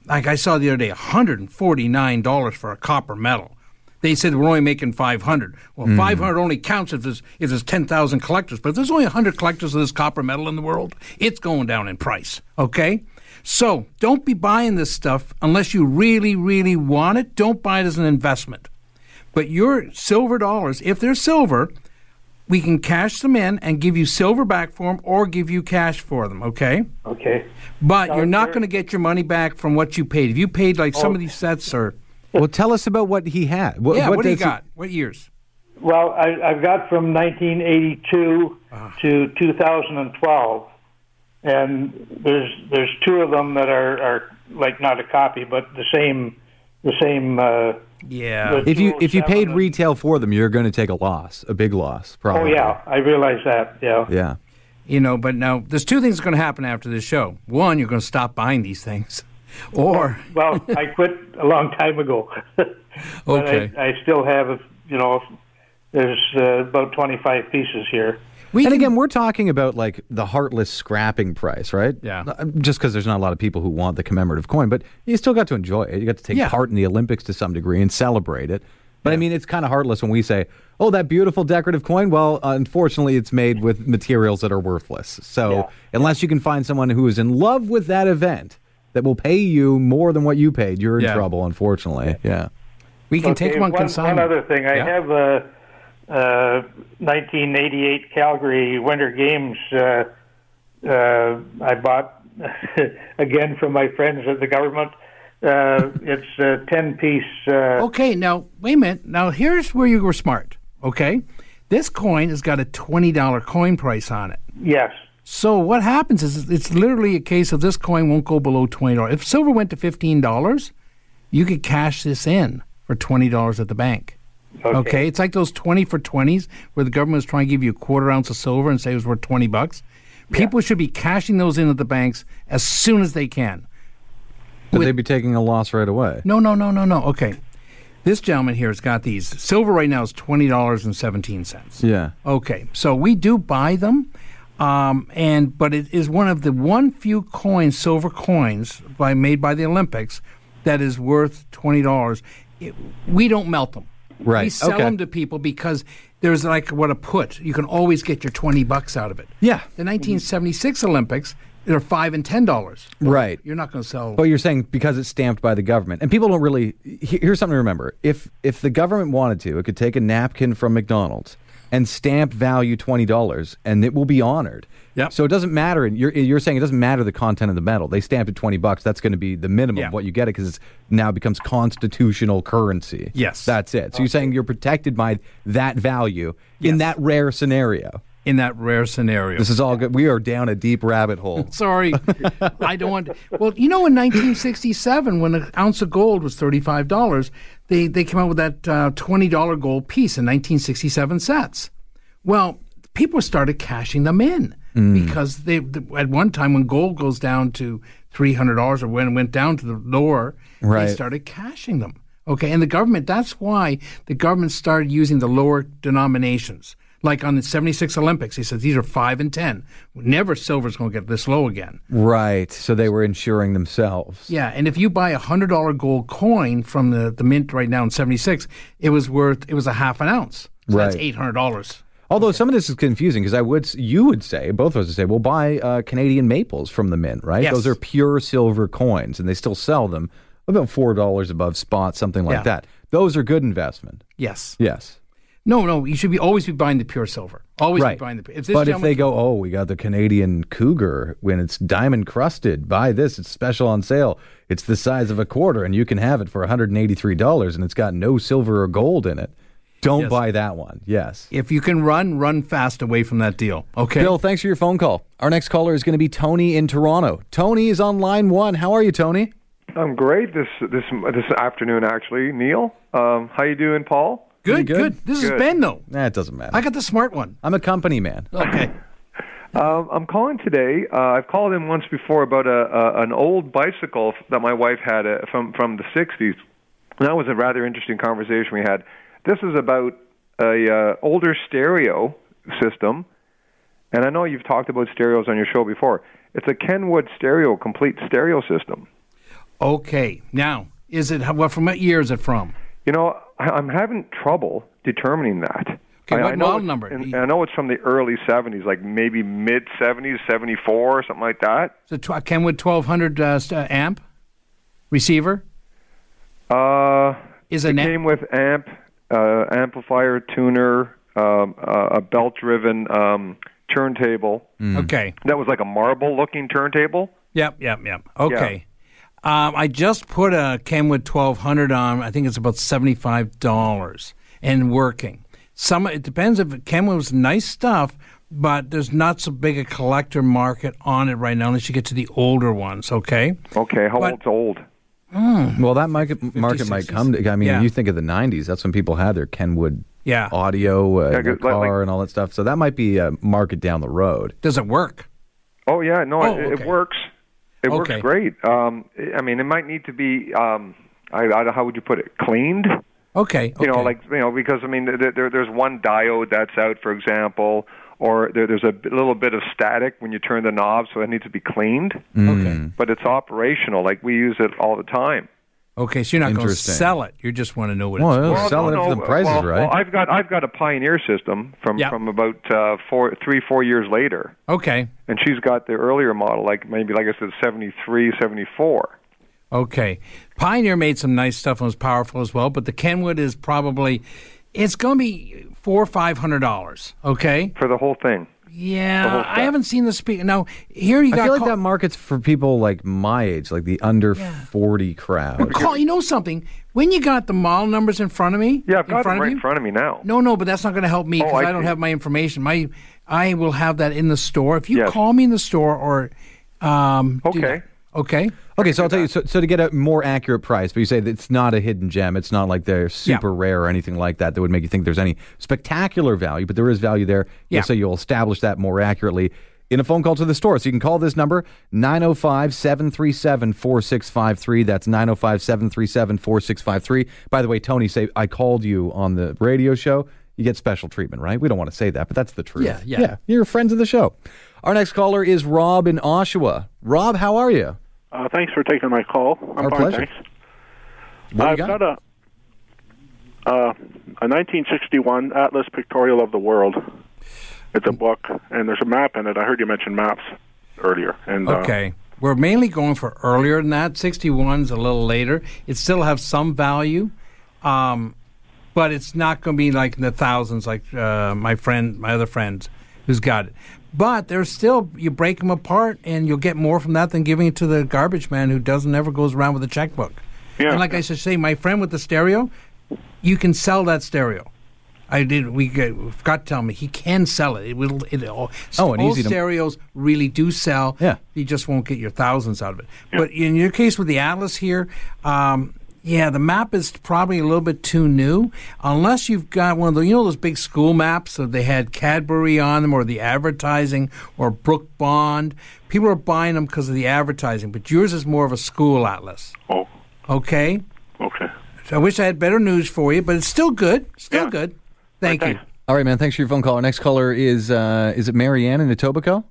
Like I saw the other day, $149 for a copper medal. They said we're only making 500. Well, hmm. 500 only counts if there's, if there's 10,000 collectors. But if there's only 100 collectors of this copper medal in the world, it's going down in price. Okay? So don't be buying this stuff unless you really, really want it. Don't buy it as an investment. But your silver dollars, if they're silver, we can cash them in and give you silver back for them or give you cash for them, okay? Okay. But you're not going to get your money back from what you paid. If you paid like some Oh. of these sets or Well, tell us about what he had. What, yeah, what, do you does he- got? What years? Well, I, I've got from 1982 Ah. to 2012, and there's there's two of them that are, are like not a copy, but the same the same. Uh, Yeah. If you if you paid retail for them, you're going to take a loss, a big loss, probably. Oh yeah, I realize that. Yeah. Yeah. You know, but now there's two things going to happen after this show. One, you're going to stop buying these things, *laughs* or Well, I quit a long time ago. *laughs* Okay. I, I still have, you know, there's uh, about 25 pieces here. We and can- again, we're talking about like the heartless scrapping price, right? Yeah. Uh, Just because there's not a lot of people who want the commemorative coin, but you still got to enjoy it. You got to take Yeah. part in the Olympics to some degree and celebrate it. But I mean, it's kind of heartless when we say, "Oh, that beautiful decorative coin." Well, unfortunately, it's made with materials that are worthless. So Yeah. unless you can find someone who is in love with that event that will pay you more than what you paid, you're in Yeah. trouble. Unfortunately, yeah. we can take Okay, them on one, consignment. One other thing, I Yeah. have uh, uh, 1988 Calgary Winter Games. Uh, uh, I bought *laughs* again from my friends at the government. Uh, it's a 10 piece. Uh, Okay, now wait a minute. Now here's where you were smart. Okay, this coin has got a twenty dollar coin price on it. Yes. So what happens is it's literally a case of this coin won't go below twenty dollars. If silver went to fifteen dollars, you could cash this in for twenty dollars at the bank. Okay. it's like those twenty for twenties where the government is trying to give you a quarter ounce of silver and say it was worth twenty bucks. People should be cashing those in at the banks as soon as they can. But With- they'd be taking a loss right away. No, no, no, no, no. Okay. This gentleman here has got these. Silver right now is twenty dollars and seventeen cents. Yeah. Okay, so we do buy them, um, and but it is one of the one few coins, silver coins, by made by the Olympics, that is worth twenty dollars. We don't melt them. Right, We sell okay. them to people because there's like what a put. You can always get your twenty bucks out of it. Yeah. The 1976 Olympics, they're five and ten dollars. Right. You're not going to sell. But you're saying because it's stamped by the government, and people don't really. Here's something to remember: if if the government wanted to, it could take a napkin from McDonald's and stamp value twenty dollars, and it will be honored. Yep. So it doesn't matter. You're you're saying it doesn't matter the content of the metal. They stamped it twenty bucks. That's going to be the minimum Yeah. of what you get it because it now becomes constitutional currency. Yes. That's it. So you're saying you're protected by that value in that rare scenario. In that rare scenario. This is all good. We are down a deep rabbit hole. *laughs* Sorry, I don't want. Well, you know, in 1967, when an ounce of gold was thirty-five dollars, they they came out with that uh, twenty-dollar gold piece in 1967 sets. Well, people started cashing them in because they at one time when gold goes down to three hundred dollars, or when it went down to the lower, Right. they started cashing them. Okay, and the government. That's why the government started using the lower denominations. Like on the 76 Olympics, he says these are five and 10. Never silver's going to get this low again. Right. So they were insuring themselves. Yeah, and if you buy a hundred dollar gold coin from the, the mint right now in seventy six, it was worth it was a half an ounce. So that's Right. eight hundred dollars. Although some of this is confusing because I would, you would say, both of us would say, well, buy uh, Canadian maples from the mint, right? Yes. Those are pure silver coins, and they still sell them about four dollars above spot, something like Yeah. that. Those are good investment. Yes. Yes, No, no, you should be always be buying the pure silver. Always right. be buying the. If this but if they go, oh, we got the Canadian Cougar when it's diamond crusted, buy this. It's special on sale. It's the size of a quarter, and you can have it for one hundred and eighty three dollars, and it's got no silver or gold in it. Don't Yes. buy that one. Yes. if you can run, run fast away from that deal. Okay. Bill, thanks for your phone call. Our next caller is going to be Tony in Toronto. Tony is on line one. How are you, Tony? I'm great this this this afternoon, actually. Neil, um, how you doing, Paul? Good, good? good, This is Ben though. Nah, it doesn't matter. I got the smart one. I'm a company man. *laughs* Okay. Um, I'm calling today. Uh, I've called in once before about a, a an old bicycle that my wife had uh, from from the '60s. And that was a rather interesting conversation we had. This is about a uh, older stereo system, and I know you've talked about stereos on your show before. It's a Kenwood stereo complete stereo system. Okay. Now, is it what from what year is it from? You know, I- I'm having trouble determining that. Okay, I, what I know number? I know it's from the early 70s, like maybe mid 70s, 74, or something like that. it tw- Kenwood 1200 uh, uh, amp receiver? Uh, Is it came with amp, uh, amplifier, tuner, um, uh, a belt-driven um, turntable. Okay. That was like a marble-looking turntable. Yep, yep, yep. Okay. Um, I just put a Kenwood 1200 on. I think it's about $75 and working. Some It depends if Kenwood was nice stuff, but there's not so big a collector market on it right now unless you get to the older ones, okay? Okay, how But- old's old? Well, that market, market might come to. I mean, Yeah. you think of the '90s. That's when people had their Kenwood Yeah. audio, uh, Yeah, in their 'cause like- car, like- and all that stuff. So that might be a market down the road. Does it work? Oh yeah, no, Oh, it, okay. it works. It Okay. works great. Um, I mean, it might need to be. Um, I, I, how would you put it? Cleaned. Okay. You know, like you know, because I mean, there, there, there's one diode that's out, for example, or there, there's a little bit of static when you turn the knob, so it needs to be cleaned. Okay. But it's operational. Like we use it all the time. Okay, so you're not going to sell it. You just want to know what Well, it's it'll worth. sell it no, if the price well, is right. Well, I've got I've got a Pioneer system from Yeah. from about uh, four, three, four years later, Okay. and she's got the earlier model, like maybe like I said, 73, 74. Okay. Pioneer made some nice stuff and was powerful as well, but the Kenwood is probably it's going to be four or five hundred dollars. Okay. for the whole thing. Yeah, I haven't seen the speaker. Now here you I got feel like call, that market's for people like my age, like the under forty crowd. call. You know something? When you got the model numbers in front of me, Yeah, I've in got front them right you, in front of me now. No, no, but that's not going to help me Oh, because I I, don't have my information. My I will have that in the store. If you Yes. call me in the store or um, do Okay. Okay, Okay, so I'll tell you. So, so to get a more accurate price, but you say that it's not a hidden gem. It's not like they're super rare or anything like that that would make you think there's any spectacular value, but there is value there. Yeah. So you'll establish that more accurately in a phone call to the store. So you can call this number 905 737 4653. That's 905 737 4653. By the way, Tony, say I called you on the radio show. You get special treatment, right? We don't want to say that, but that's the truth. Yeah, yeah. Yeah, you're friends of the show. Our next caller is Rob in Oshawa. Rob, how are you? Uh, thanks for taking my call. I'm Our fine, pleasure. thanks. What I've got? got, a uh, a 1961 Atlas Pictorial of the World. It's a book, and there's a map in it. I heard you mention maps earlier. And uh, Okay. We're mainly going for earlier than that. 61's a little later. It still have some value, um, but it's not going to be like in the thousands like uh, my friend, my other friends who's got it. But there's still, you break them apart and you'll get more from that than giving it to the garbage man who doesn't ever goes around with a checkbook. Yeah. And like I should say, my friend with the stereo, you can sell that stereo. I did. We got, forgot to tell me he can sell it. It will. It all. Oh, and old easy to- stereos really do sell. Yeah. You just won't get your thousands out of it. But in your case with the Atlas here, um, yeah, the map is probably a little bit too new. Unless you've got one of the, you know, those big school maps that they had Cadbury on them, or the advertising, or Brooke Bond. People are buying them because of the advertising, but yours is more of a school atlas. Oh, Okay. okay. So I wish I had better news for you, but it's still good. Still Yeah. good. Thank Right, you. All right, man. Thanks for your phone call. Our next caller is uh, is it Marianne in Etobicoke?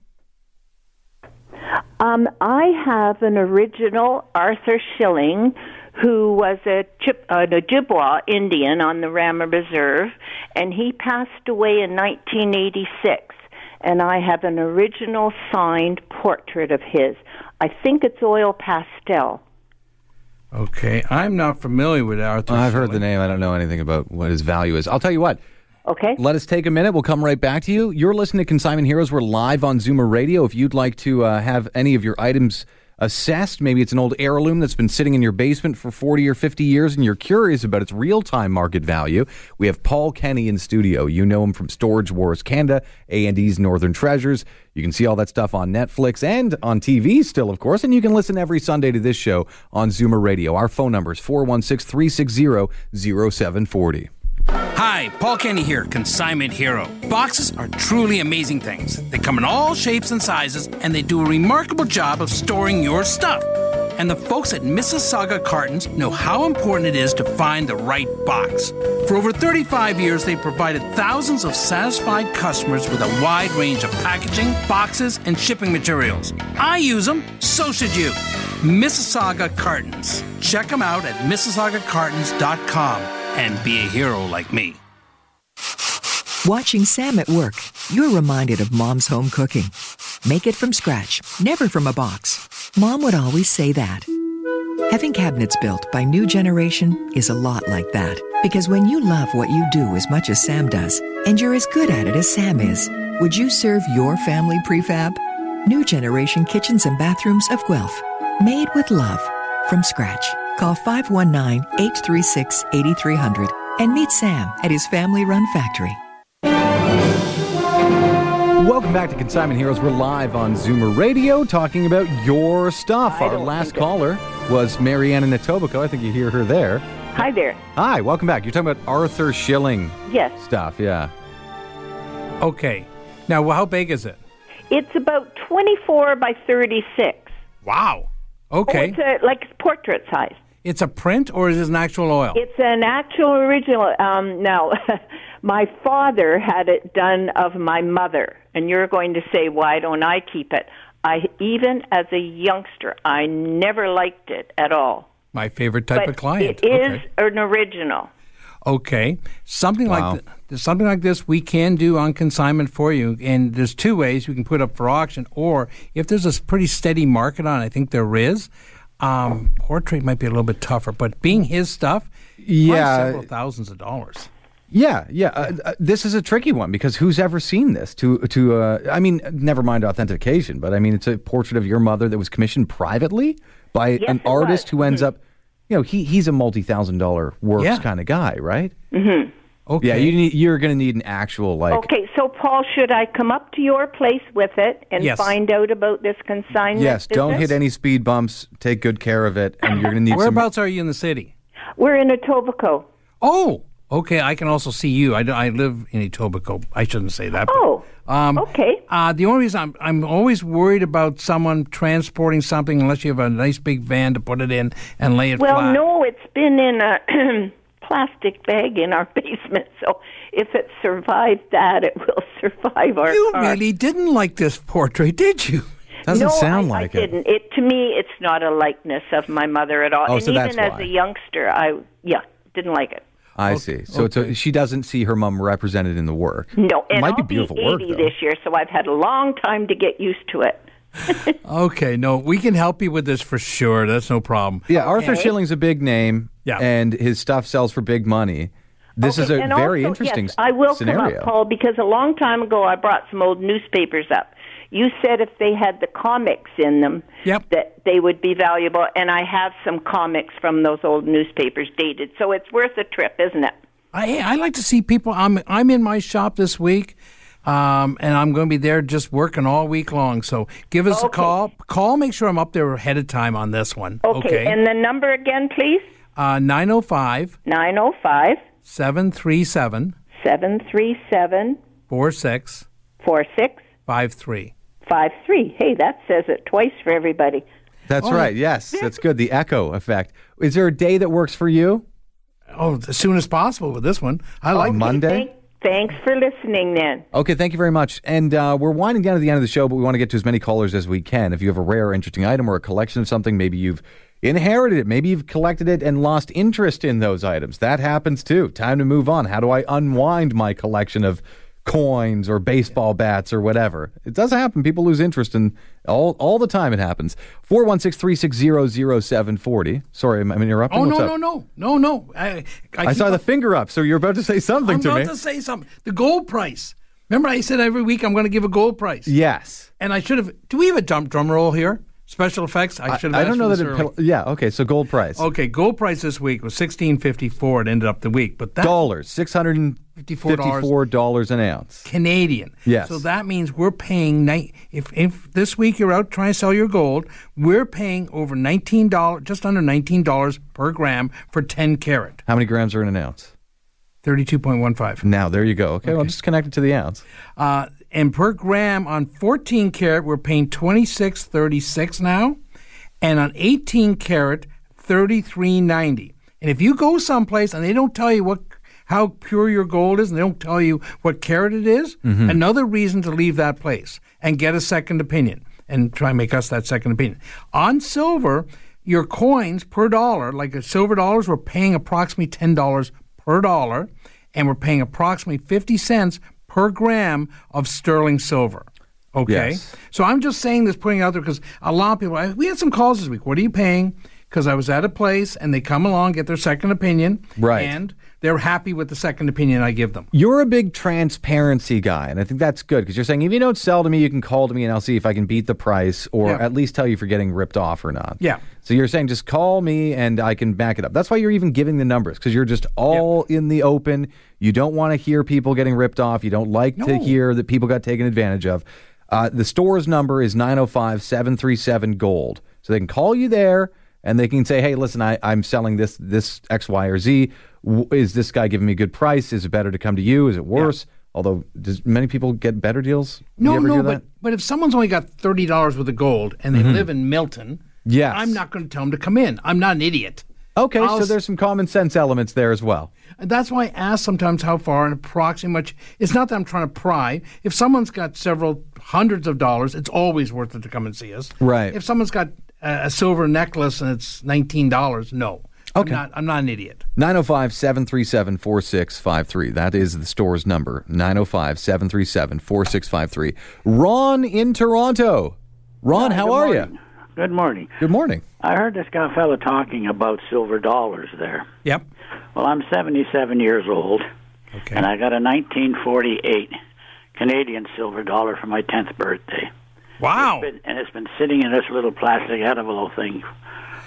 Um, I have an original Arthur Shilling who was a, Chip, uh, an Ojibwa Indian on the Rama Reserve, and he passed away in 1986. And I have an original signed portrait of his. I think it's oil pastel. Okay, I'm not familiar with Arthur. I've heard the name. I don't know anything about what his value is. I'll tell you what. Okay. Let us take a minute. We'll come right back to you. You're listening to Consignment Heroes. We're live on Zoomer Radio. If you'd like to uh, have any of your items assessed, maybe it's an old heirloom that's been sitting in your basement for 40 or 50 years and you're curious about its real time market value, we have Paul Kenny in studio. You know him from Storage Wars Canada, A&E's Northern Treasures. You can see all that stuff on Netflix and on TV still, of course. And you can listen every Sunday to this show on Zoomer Radio. Our phone number is 416 360 0740. Hi, Paul Kenny here, Consignment Hero. Boxes are truly amazing things. They come in all shapes and sizes, and they do a remarkable job of storing your stuff. And the folks at Mississauga Cartons know how important it is to find the right box. For over 35 years, they've provided thousands of satisfied customers with a wide range of packaging, boxes, and shipping materials. I use them, so should you. Mississauga Cartons. Check them out at mississaugacartons.com and be a hero like me. Watching Sam at work, you're reminded of mom's home cooking. Make it from scratch, never from a box. Mom would always say that. Having cabinets built by New Generation is a lot like that. Because when you love what you do as much as Sam does, and you're as good at it as Sam is, would you serve your family prefab? New Generation Kitchens and Bathrooms of Guelph. Made with love. From scratch. Call 519 836 8300 and meet Sam at his family run factory. Welcome back to Consignment Heroes. We're live on Zoomer Radio talking about your stuff. Our last caller was Marianne in Etobicoke. I think you hear her there. Hi there. Hi, welcome back. You're talking about Arthur Shilling Yes. stuff, yeah. Okay. Now, well, how big is it? It's about 24 by 36. Wow. Okay. Oh, it's a, like portrait size. It's a print or is it an actual oil? It's an actual original. Um, now, *laughs* my father had it done of my mother, and you're going to say, why don't I keep it? I even as a youngster, I never liked it at all. My favorite type but of client. It is okay. an original. Okay, something Wow. like th- something like this we can do on consignment for you, and there's two ways we can put up for auction, or if there's a pretty steady market on, I think there is. Um, portrait might be a little bit tougher, but being his stuff, Yeah. several thousands of dollars. Yeah, yeah. Uh, uh, this is a tricky one because who's ever seen this? To to uh, I mean, never mind authentication, but I mean, it's a portrait of your mother that was commissioned privately by Yes, an artist was. who ends up, you know, he he's a multi thousand dollar works Yeah. kind of guy, right? hmm Okay. Yeah, you need, you're going to need an actual like. Okay, so Paul, should I come up to your place with it and Yes. find out about this consignment? Yes, don't hit any speed bumps. Take good care of it, and you're going to need some. Whereabouts are you in the city? We're in Etobicoke. Oh, okay. I can also see you. I, d- I live in Etobicoke. I shouldn't say that. Oh, um, okay. Uh, the only reason I'm I'm always worried about someone transporting something unless you have a nice big van to put it in and lay it Well, flat. no, it's been in a *clears throat* plastic bag in our *laughs* basement. So if it survived that, it will *laughs* survive our You car. really didn't like this portrait, did you? *laughs* Doesn't no, sound I, like I it. didn't. It to me, it's not a likeness of my mother at all. Oh, and so even that's as why. a youngster, I yeah didn't like it. I see. So it's a, she doesn't see her mom represented in the work. No, it and might I'll be beautiful work eighty though. this year, so I've had a long time to get used to it. *laughs* Okay, no, we can help you with this for sure. That's no problem. Yeah, Arthur Shilling's a big name. Yeah. and his stuff sells for big money. This is a and very also, interesting yes, I will scenario. come up, Paul, because a long time ago I brought some old newspapers up. You said if they had the comics in them, Yep. that they would be valuable, and I have some comics from those old newspapers dated, so it's worth a trip, isn't it? I I like to see people. I'm I'm in my shop this week. Um, and I'm going to be there just working all week long. So give us a call. Call, make sure I'm up there ahead of time on this one. Okay, and the number again, please? Uh, 905 905 737 737 4653. 4653. Hey, that says it twice for everybody. That's Oh. right. Yes, that's good. The echo effect. Is there a day that works for you? Oh, as soon as possible with this one. I like Monday. Thank, thanks for listening then. Okay, thank you very much. And uh, we're winding down to the end of the show, but we want to get to as many callers as we can. If you have a rare, interesting item or a collection of something, maybe you've inherited it, maybe you've collected it and lost interest in those items. That happens too. Time to move on. How do I unwind my collection of coins or baseball bats or whatever? It does happen. People lose interest in all all the time. It happens. Four one six three six zero zero seven forty. Sorry, I'm I'm interrupting. Oh What's no up? no no no no! I, I, keep saw the finger up, so you're about to say something I'm to about to say something. The gold price. Remember, I said every week I'm going to give a gold price. Yes. And I should have. Do we have a drum drum roll here? Special effects. I should have. I don't know that it. early. Yeah. Okay. So gold price. Okay, gold price this week was sixteen fifty four. It ended up the week, but that dollars, six hundred fifty-four dollars an ounce. Canadian. Yes. So that means we're paying ni- if if this week you're out trying to sell your gold, we're paying over nineteen dollars, just under nineteen dollars per gram for ten carat, How many grams are in an ounce? thirty-two point one five. Now there you go. Okay, well, just connect it to the ounce. Uh, and per gram on 14 carat, we're paying 26.36 now, and on 18 carat, 33.90. And if you go someplace and they don't tell you what how pure your gold is, and they don't tell you what carat it is, Mhm. another reason to leave that place and get a second opinion. and try and make us that second opinion. On silver, your coins per dollar, like the silver dollars, we're paying approximately ten dollars per dollar, and we're paying approximately fifty cents per gram of sterling silver. Okay, Yes. so I'm just saying this, putting it out there because a lot of people. We had some calls this week. What are you paying? Because I was at a place and they come along, get their second opinion, Right. And they're happy with the second opinion I give them. You're a big transparency guy, and I think that's good because you're saying if you don't sell to me, you can call to me and I'll see if I can beat the price or Yeah. at least tell you if you're getting ripped off or not. Yeah. So you're saying just call me and I can back it up. That's why you're even giving the numbers because you're just all in the open. You don't want to hear people getting ripped off. You don't like to hear that people got taken advantage of. Uh, the store's number is 905 737 Gold. So they can call you there and they can say, hey, listen, I, I'm selling this, this X, Y, or Z. W- Is this guy giving me a good price? Is it better to come to you? Is it worse? Although, does many people get better deals? No, you ever no, but that? but if someone's only got thirty dollars worth of gold and they Mhm. live in Milton, Yes. I'm not going to tell them to come in. I'm not an idiot. Okay, I'll so s- there's some common sense elements there as well. And that's why I ask sometimes how far and approximately much. It's not that I'm trying to pry. If someone's got several hundreds of dollars, it's always worth it to come and see us. Right. If someone's got a, a silver necklace and it's nineteen dollars, no. Okay. I'm not, I'm not an idiot. 905 737 4653. That is the store's number. 905 737 4653. Ron in Toronto. Ron, how are morning. you? Good morning. Good morning. I heard this guy fellow talking about silver dollars there. Yep. Well, I'm 77 years old, okay. and I got a 1948 Canadian silver dollar for my 10th birthday. Wow. It's been, and it's been sitting in this little plastic envelope thing,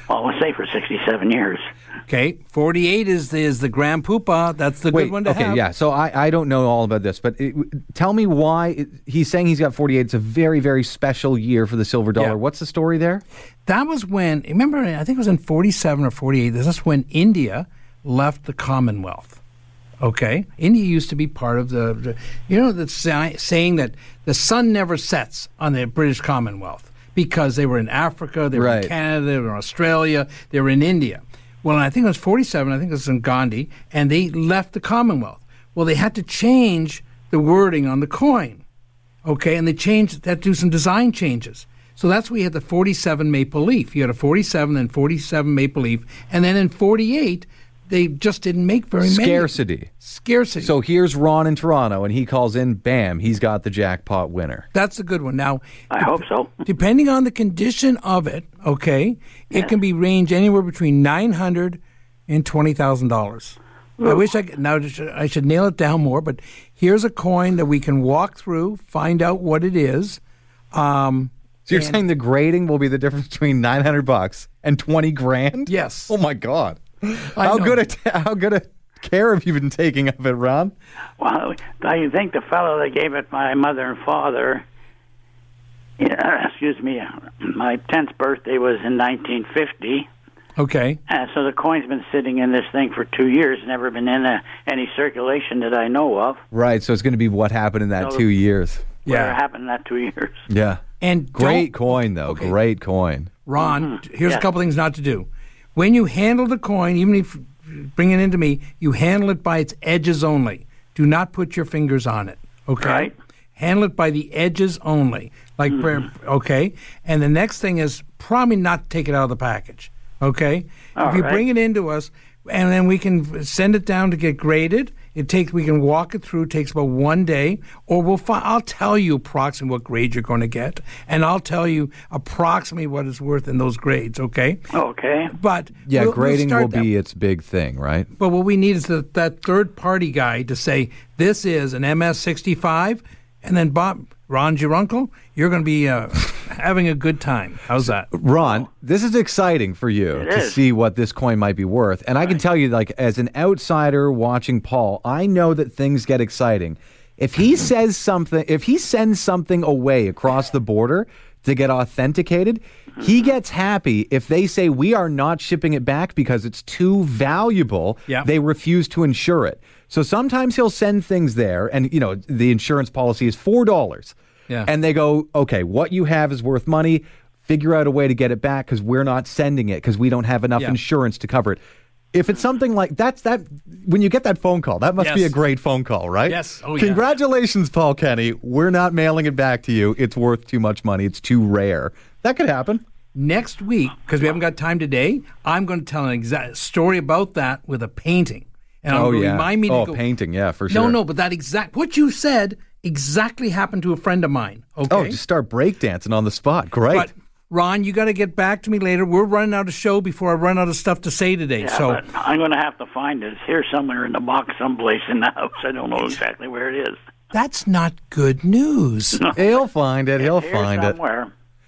well, we'll say for 67 years. Okay, forty-eight is the, is the Grand Poopa. That's the Wait, good one to okay, have. yeah. So I, I don't know all about this, but it, tell me why it, he's saying he's got 48. It's a very, very special year for the silver dollar. Yeah. What's the story there? That was when, remember, I think it was in 47 or 48. This is when India left the Commonwealth. Okay? India used to be part of the, you know, the saying that the sun never sets on the British Commonwealth because they were in Africa, they were Right. in Canada, they were in Australia, they were in India. Well, I think it was 47, I think it was in Gandhi, and they left the Commonwealth. Well, they had to change the wording on the coin. Okay, and they changed, to do some design changes. So that's where you had the 47 maple leaf. You had a 47 and 47 maple leaf. And then in 48, they just didn't make very many. Scarcity. Scarcity. So here's Ron in Toronto, and he calls in, bam, he's got the jackpot winner. That's a good one. Now, I hope so. depending on the condition of it, okay, it can be range anywhere between nine hundred and twenty thousand dollars. I wish I could, now I should nail it down more, but here's a coin that we can walk through, find out what it is. Um, So you're and- saying the grading will be the difference between 900 bucks and 20 grand? Yes. Oh my God. I How know. good a how good a care have you been taking of it, Ron? Well, I think the fellow that gave it my mother and father, yeah, excuse me, my 10th birthday was in 1950. okay. Uh, so the coin's been sitting in this thing for two years, never been in a, any circulation that I know of. Right. So it's going to be what happened in that So- two years. Whatever happened in that two years. Yeah. And Great coin, though. Great coin. Ron, Mhm. here's Yeah. a couple things not to do. When you handle the coin, even if you bring it into me, you handle it by its edges only. Do not put your fingers on it. Okay. Right. Handle it by the edges only. Like Mm-hmm. okay. And the next thing is probably not take it out of the package. Okay. All if you right. bring it into us, and then we can send it down to get graded. It takes we can walk it through. It takes about one day, or we'll. Fi- I'll tell you approximately what grade you're going to get, and I'll tell you approximately what it's worth in those grades. Okay. Okay. But Yeah, we'll- we'll grading start will that- be its big thing, right? But what we need is the, that third party guy to say this is an MS65, and then Bob, Ron's your uncle. You're going to be uh, having a good time. How's that? Ron, this is exciting for you It to is. see what this coin might be worth. And I can tell you, like, as an outsider watching Paul, I know that things get exciting. If he *laughs* says something, if he sends something away across the border to get authenticated, he mm-hmm. gets happy if they say we are not shipping it back because it's too valuable. Yeah. They refuse to insure it. So sometimes he'll send things there, and you know the insurance policy is four dollars. Yeah. And they go, okay, what you have is worth money. Figure out a way to get it back because we're not sending it because we don't have enough Yeah. insurance to cover it. if it's something like that's that when you get that phone call, that must be a great phone call, right? Yes. Oh, yeah. Congratulations, Paul Kenny. We're not mailing it back to you. It's worth too much money. It's too rare. That could happen. Next week, because we haven't got time today, I'm going to tell an exact story about that with a painting. And oh yeah. remind me to oh, go. painting. Yeah, for sure. No, no, but that exact what you said exactly happened to a friend of mine. Okay. Oh, just start breakdancing on the spot. Great. But Ron, you got to get back to me later. We're running out of show before I run out of stuff to say today. Yeah, so but I'm going to have to find it. It's here somewhere in the box, someplace in the house. I don't know exactly where it is. that's not good news. *laughs* He'll find it. He'll Here find it.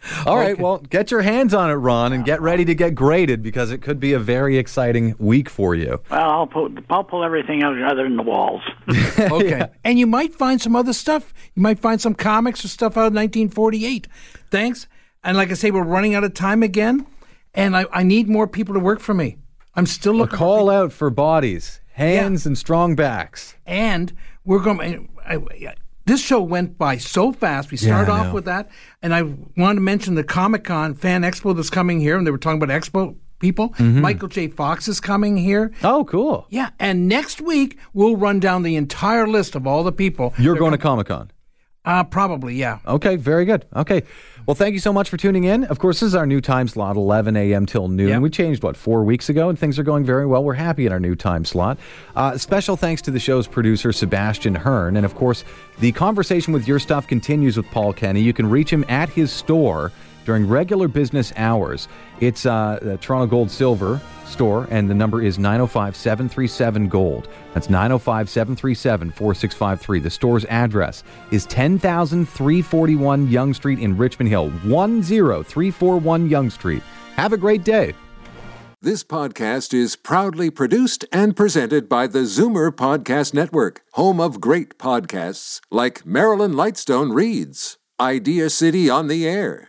Somewhere. *laughs* All right, well, get your hands on it, Ron, and get ready to get graded because it could be a very exciting week for you. Well, I'll pull, I'll pull everything out other than the walls. *laughs* *laughs* Okay. And you might find some other stuff. You might find some comics or stuff out of 1948. Thanks. And like I say, we're running out of time again, and I, I need more people to work for me. I'm still A looking. call out for bodies, hands, and strong backs. and we're going. I, I, this show went by so fast. We started Yeah, off with that, and I wanted to mention the Comic Con Fan Expo that's coming here, and they were talking about Expo people. Mm-hmm. Michael J. Fox is coming here. Oh, cool. Yeah, and next week we'll run down the entire list of all the people. You're going to Comic Con. Uh, probably, yeah. Okay, very good. Okay. Well, thank you so much for tuning in. Of course, this is our new time slot, 11 a.m. till noon. Yep. We changed, what, four weeks ago, and things are going very well. We're happy in our new time slot. Uh, special thanks to the show's producer, Sebastian Hearn. And of course, the conversation with your stuff continues with Paul Kenny. You can reach him at his store during regular business hours. It's uh, the Toronto Gold Silver store, and the number is 905 737 Gold. That's 905 737 4653. The store's address is 10341 Yonge Street in Richmond Hill. 10341 Yonge Street. Have a great day. This podcast is proudly produced and presented by the Zoomer Podcast Network, home of great podcasts like Marilyn Lightstone Reads, Idea City on the Air,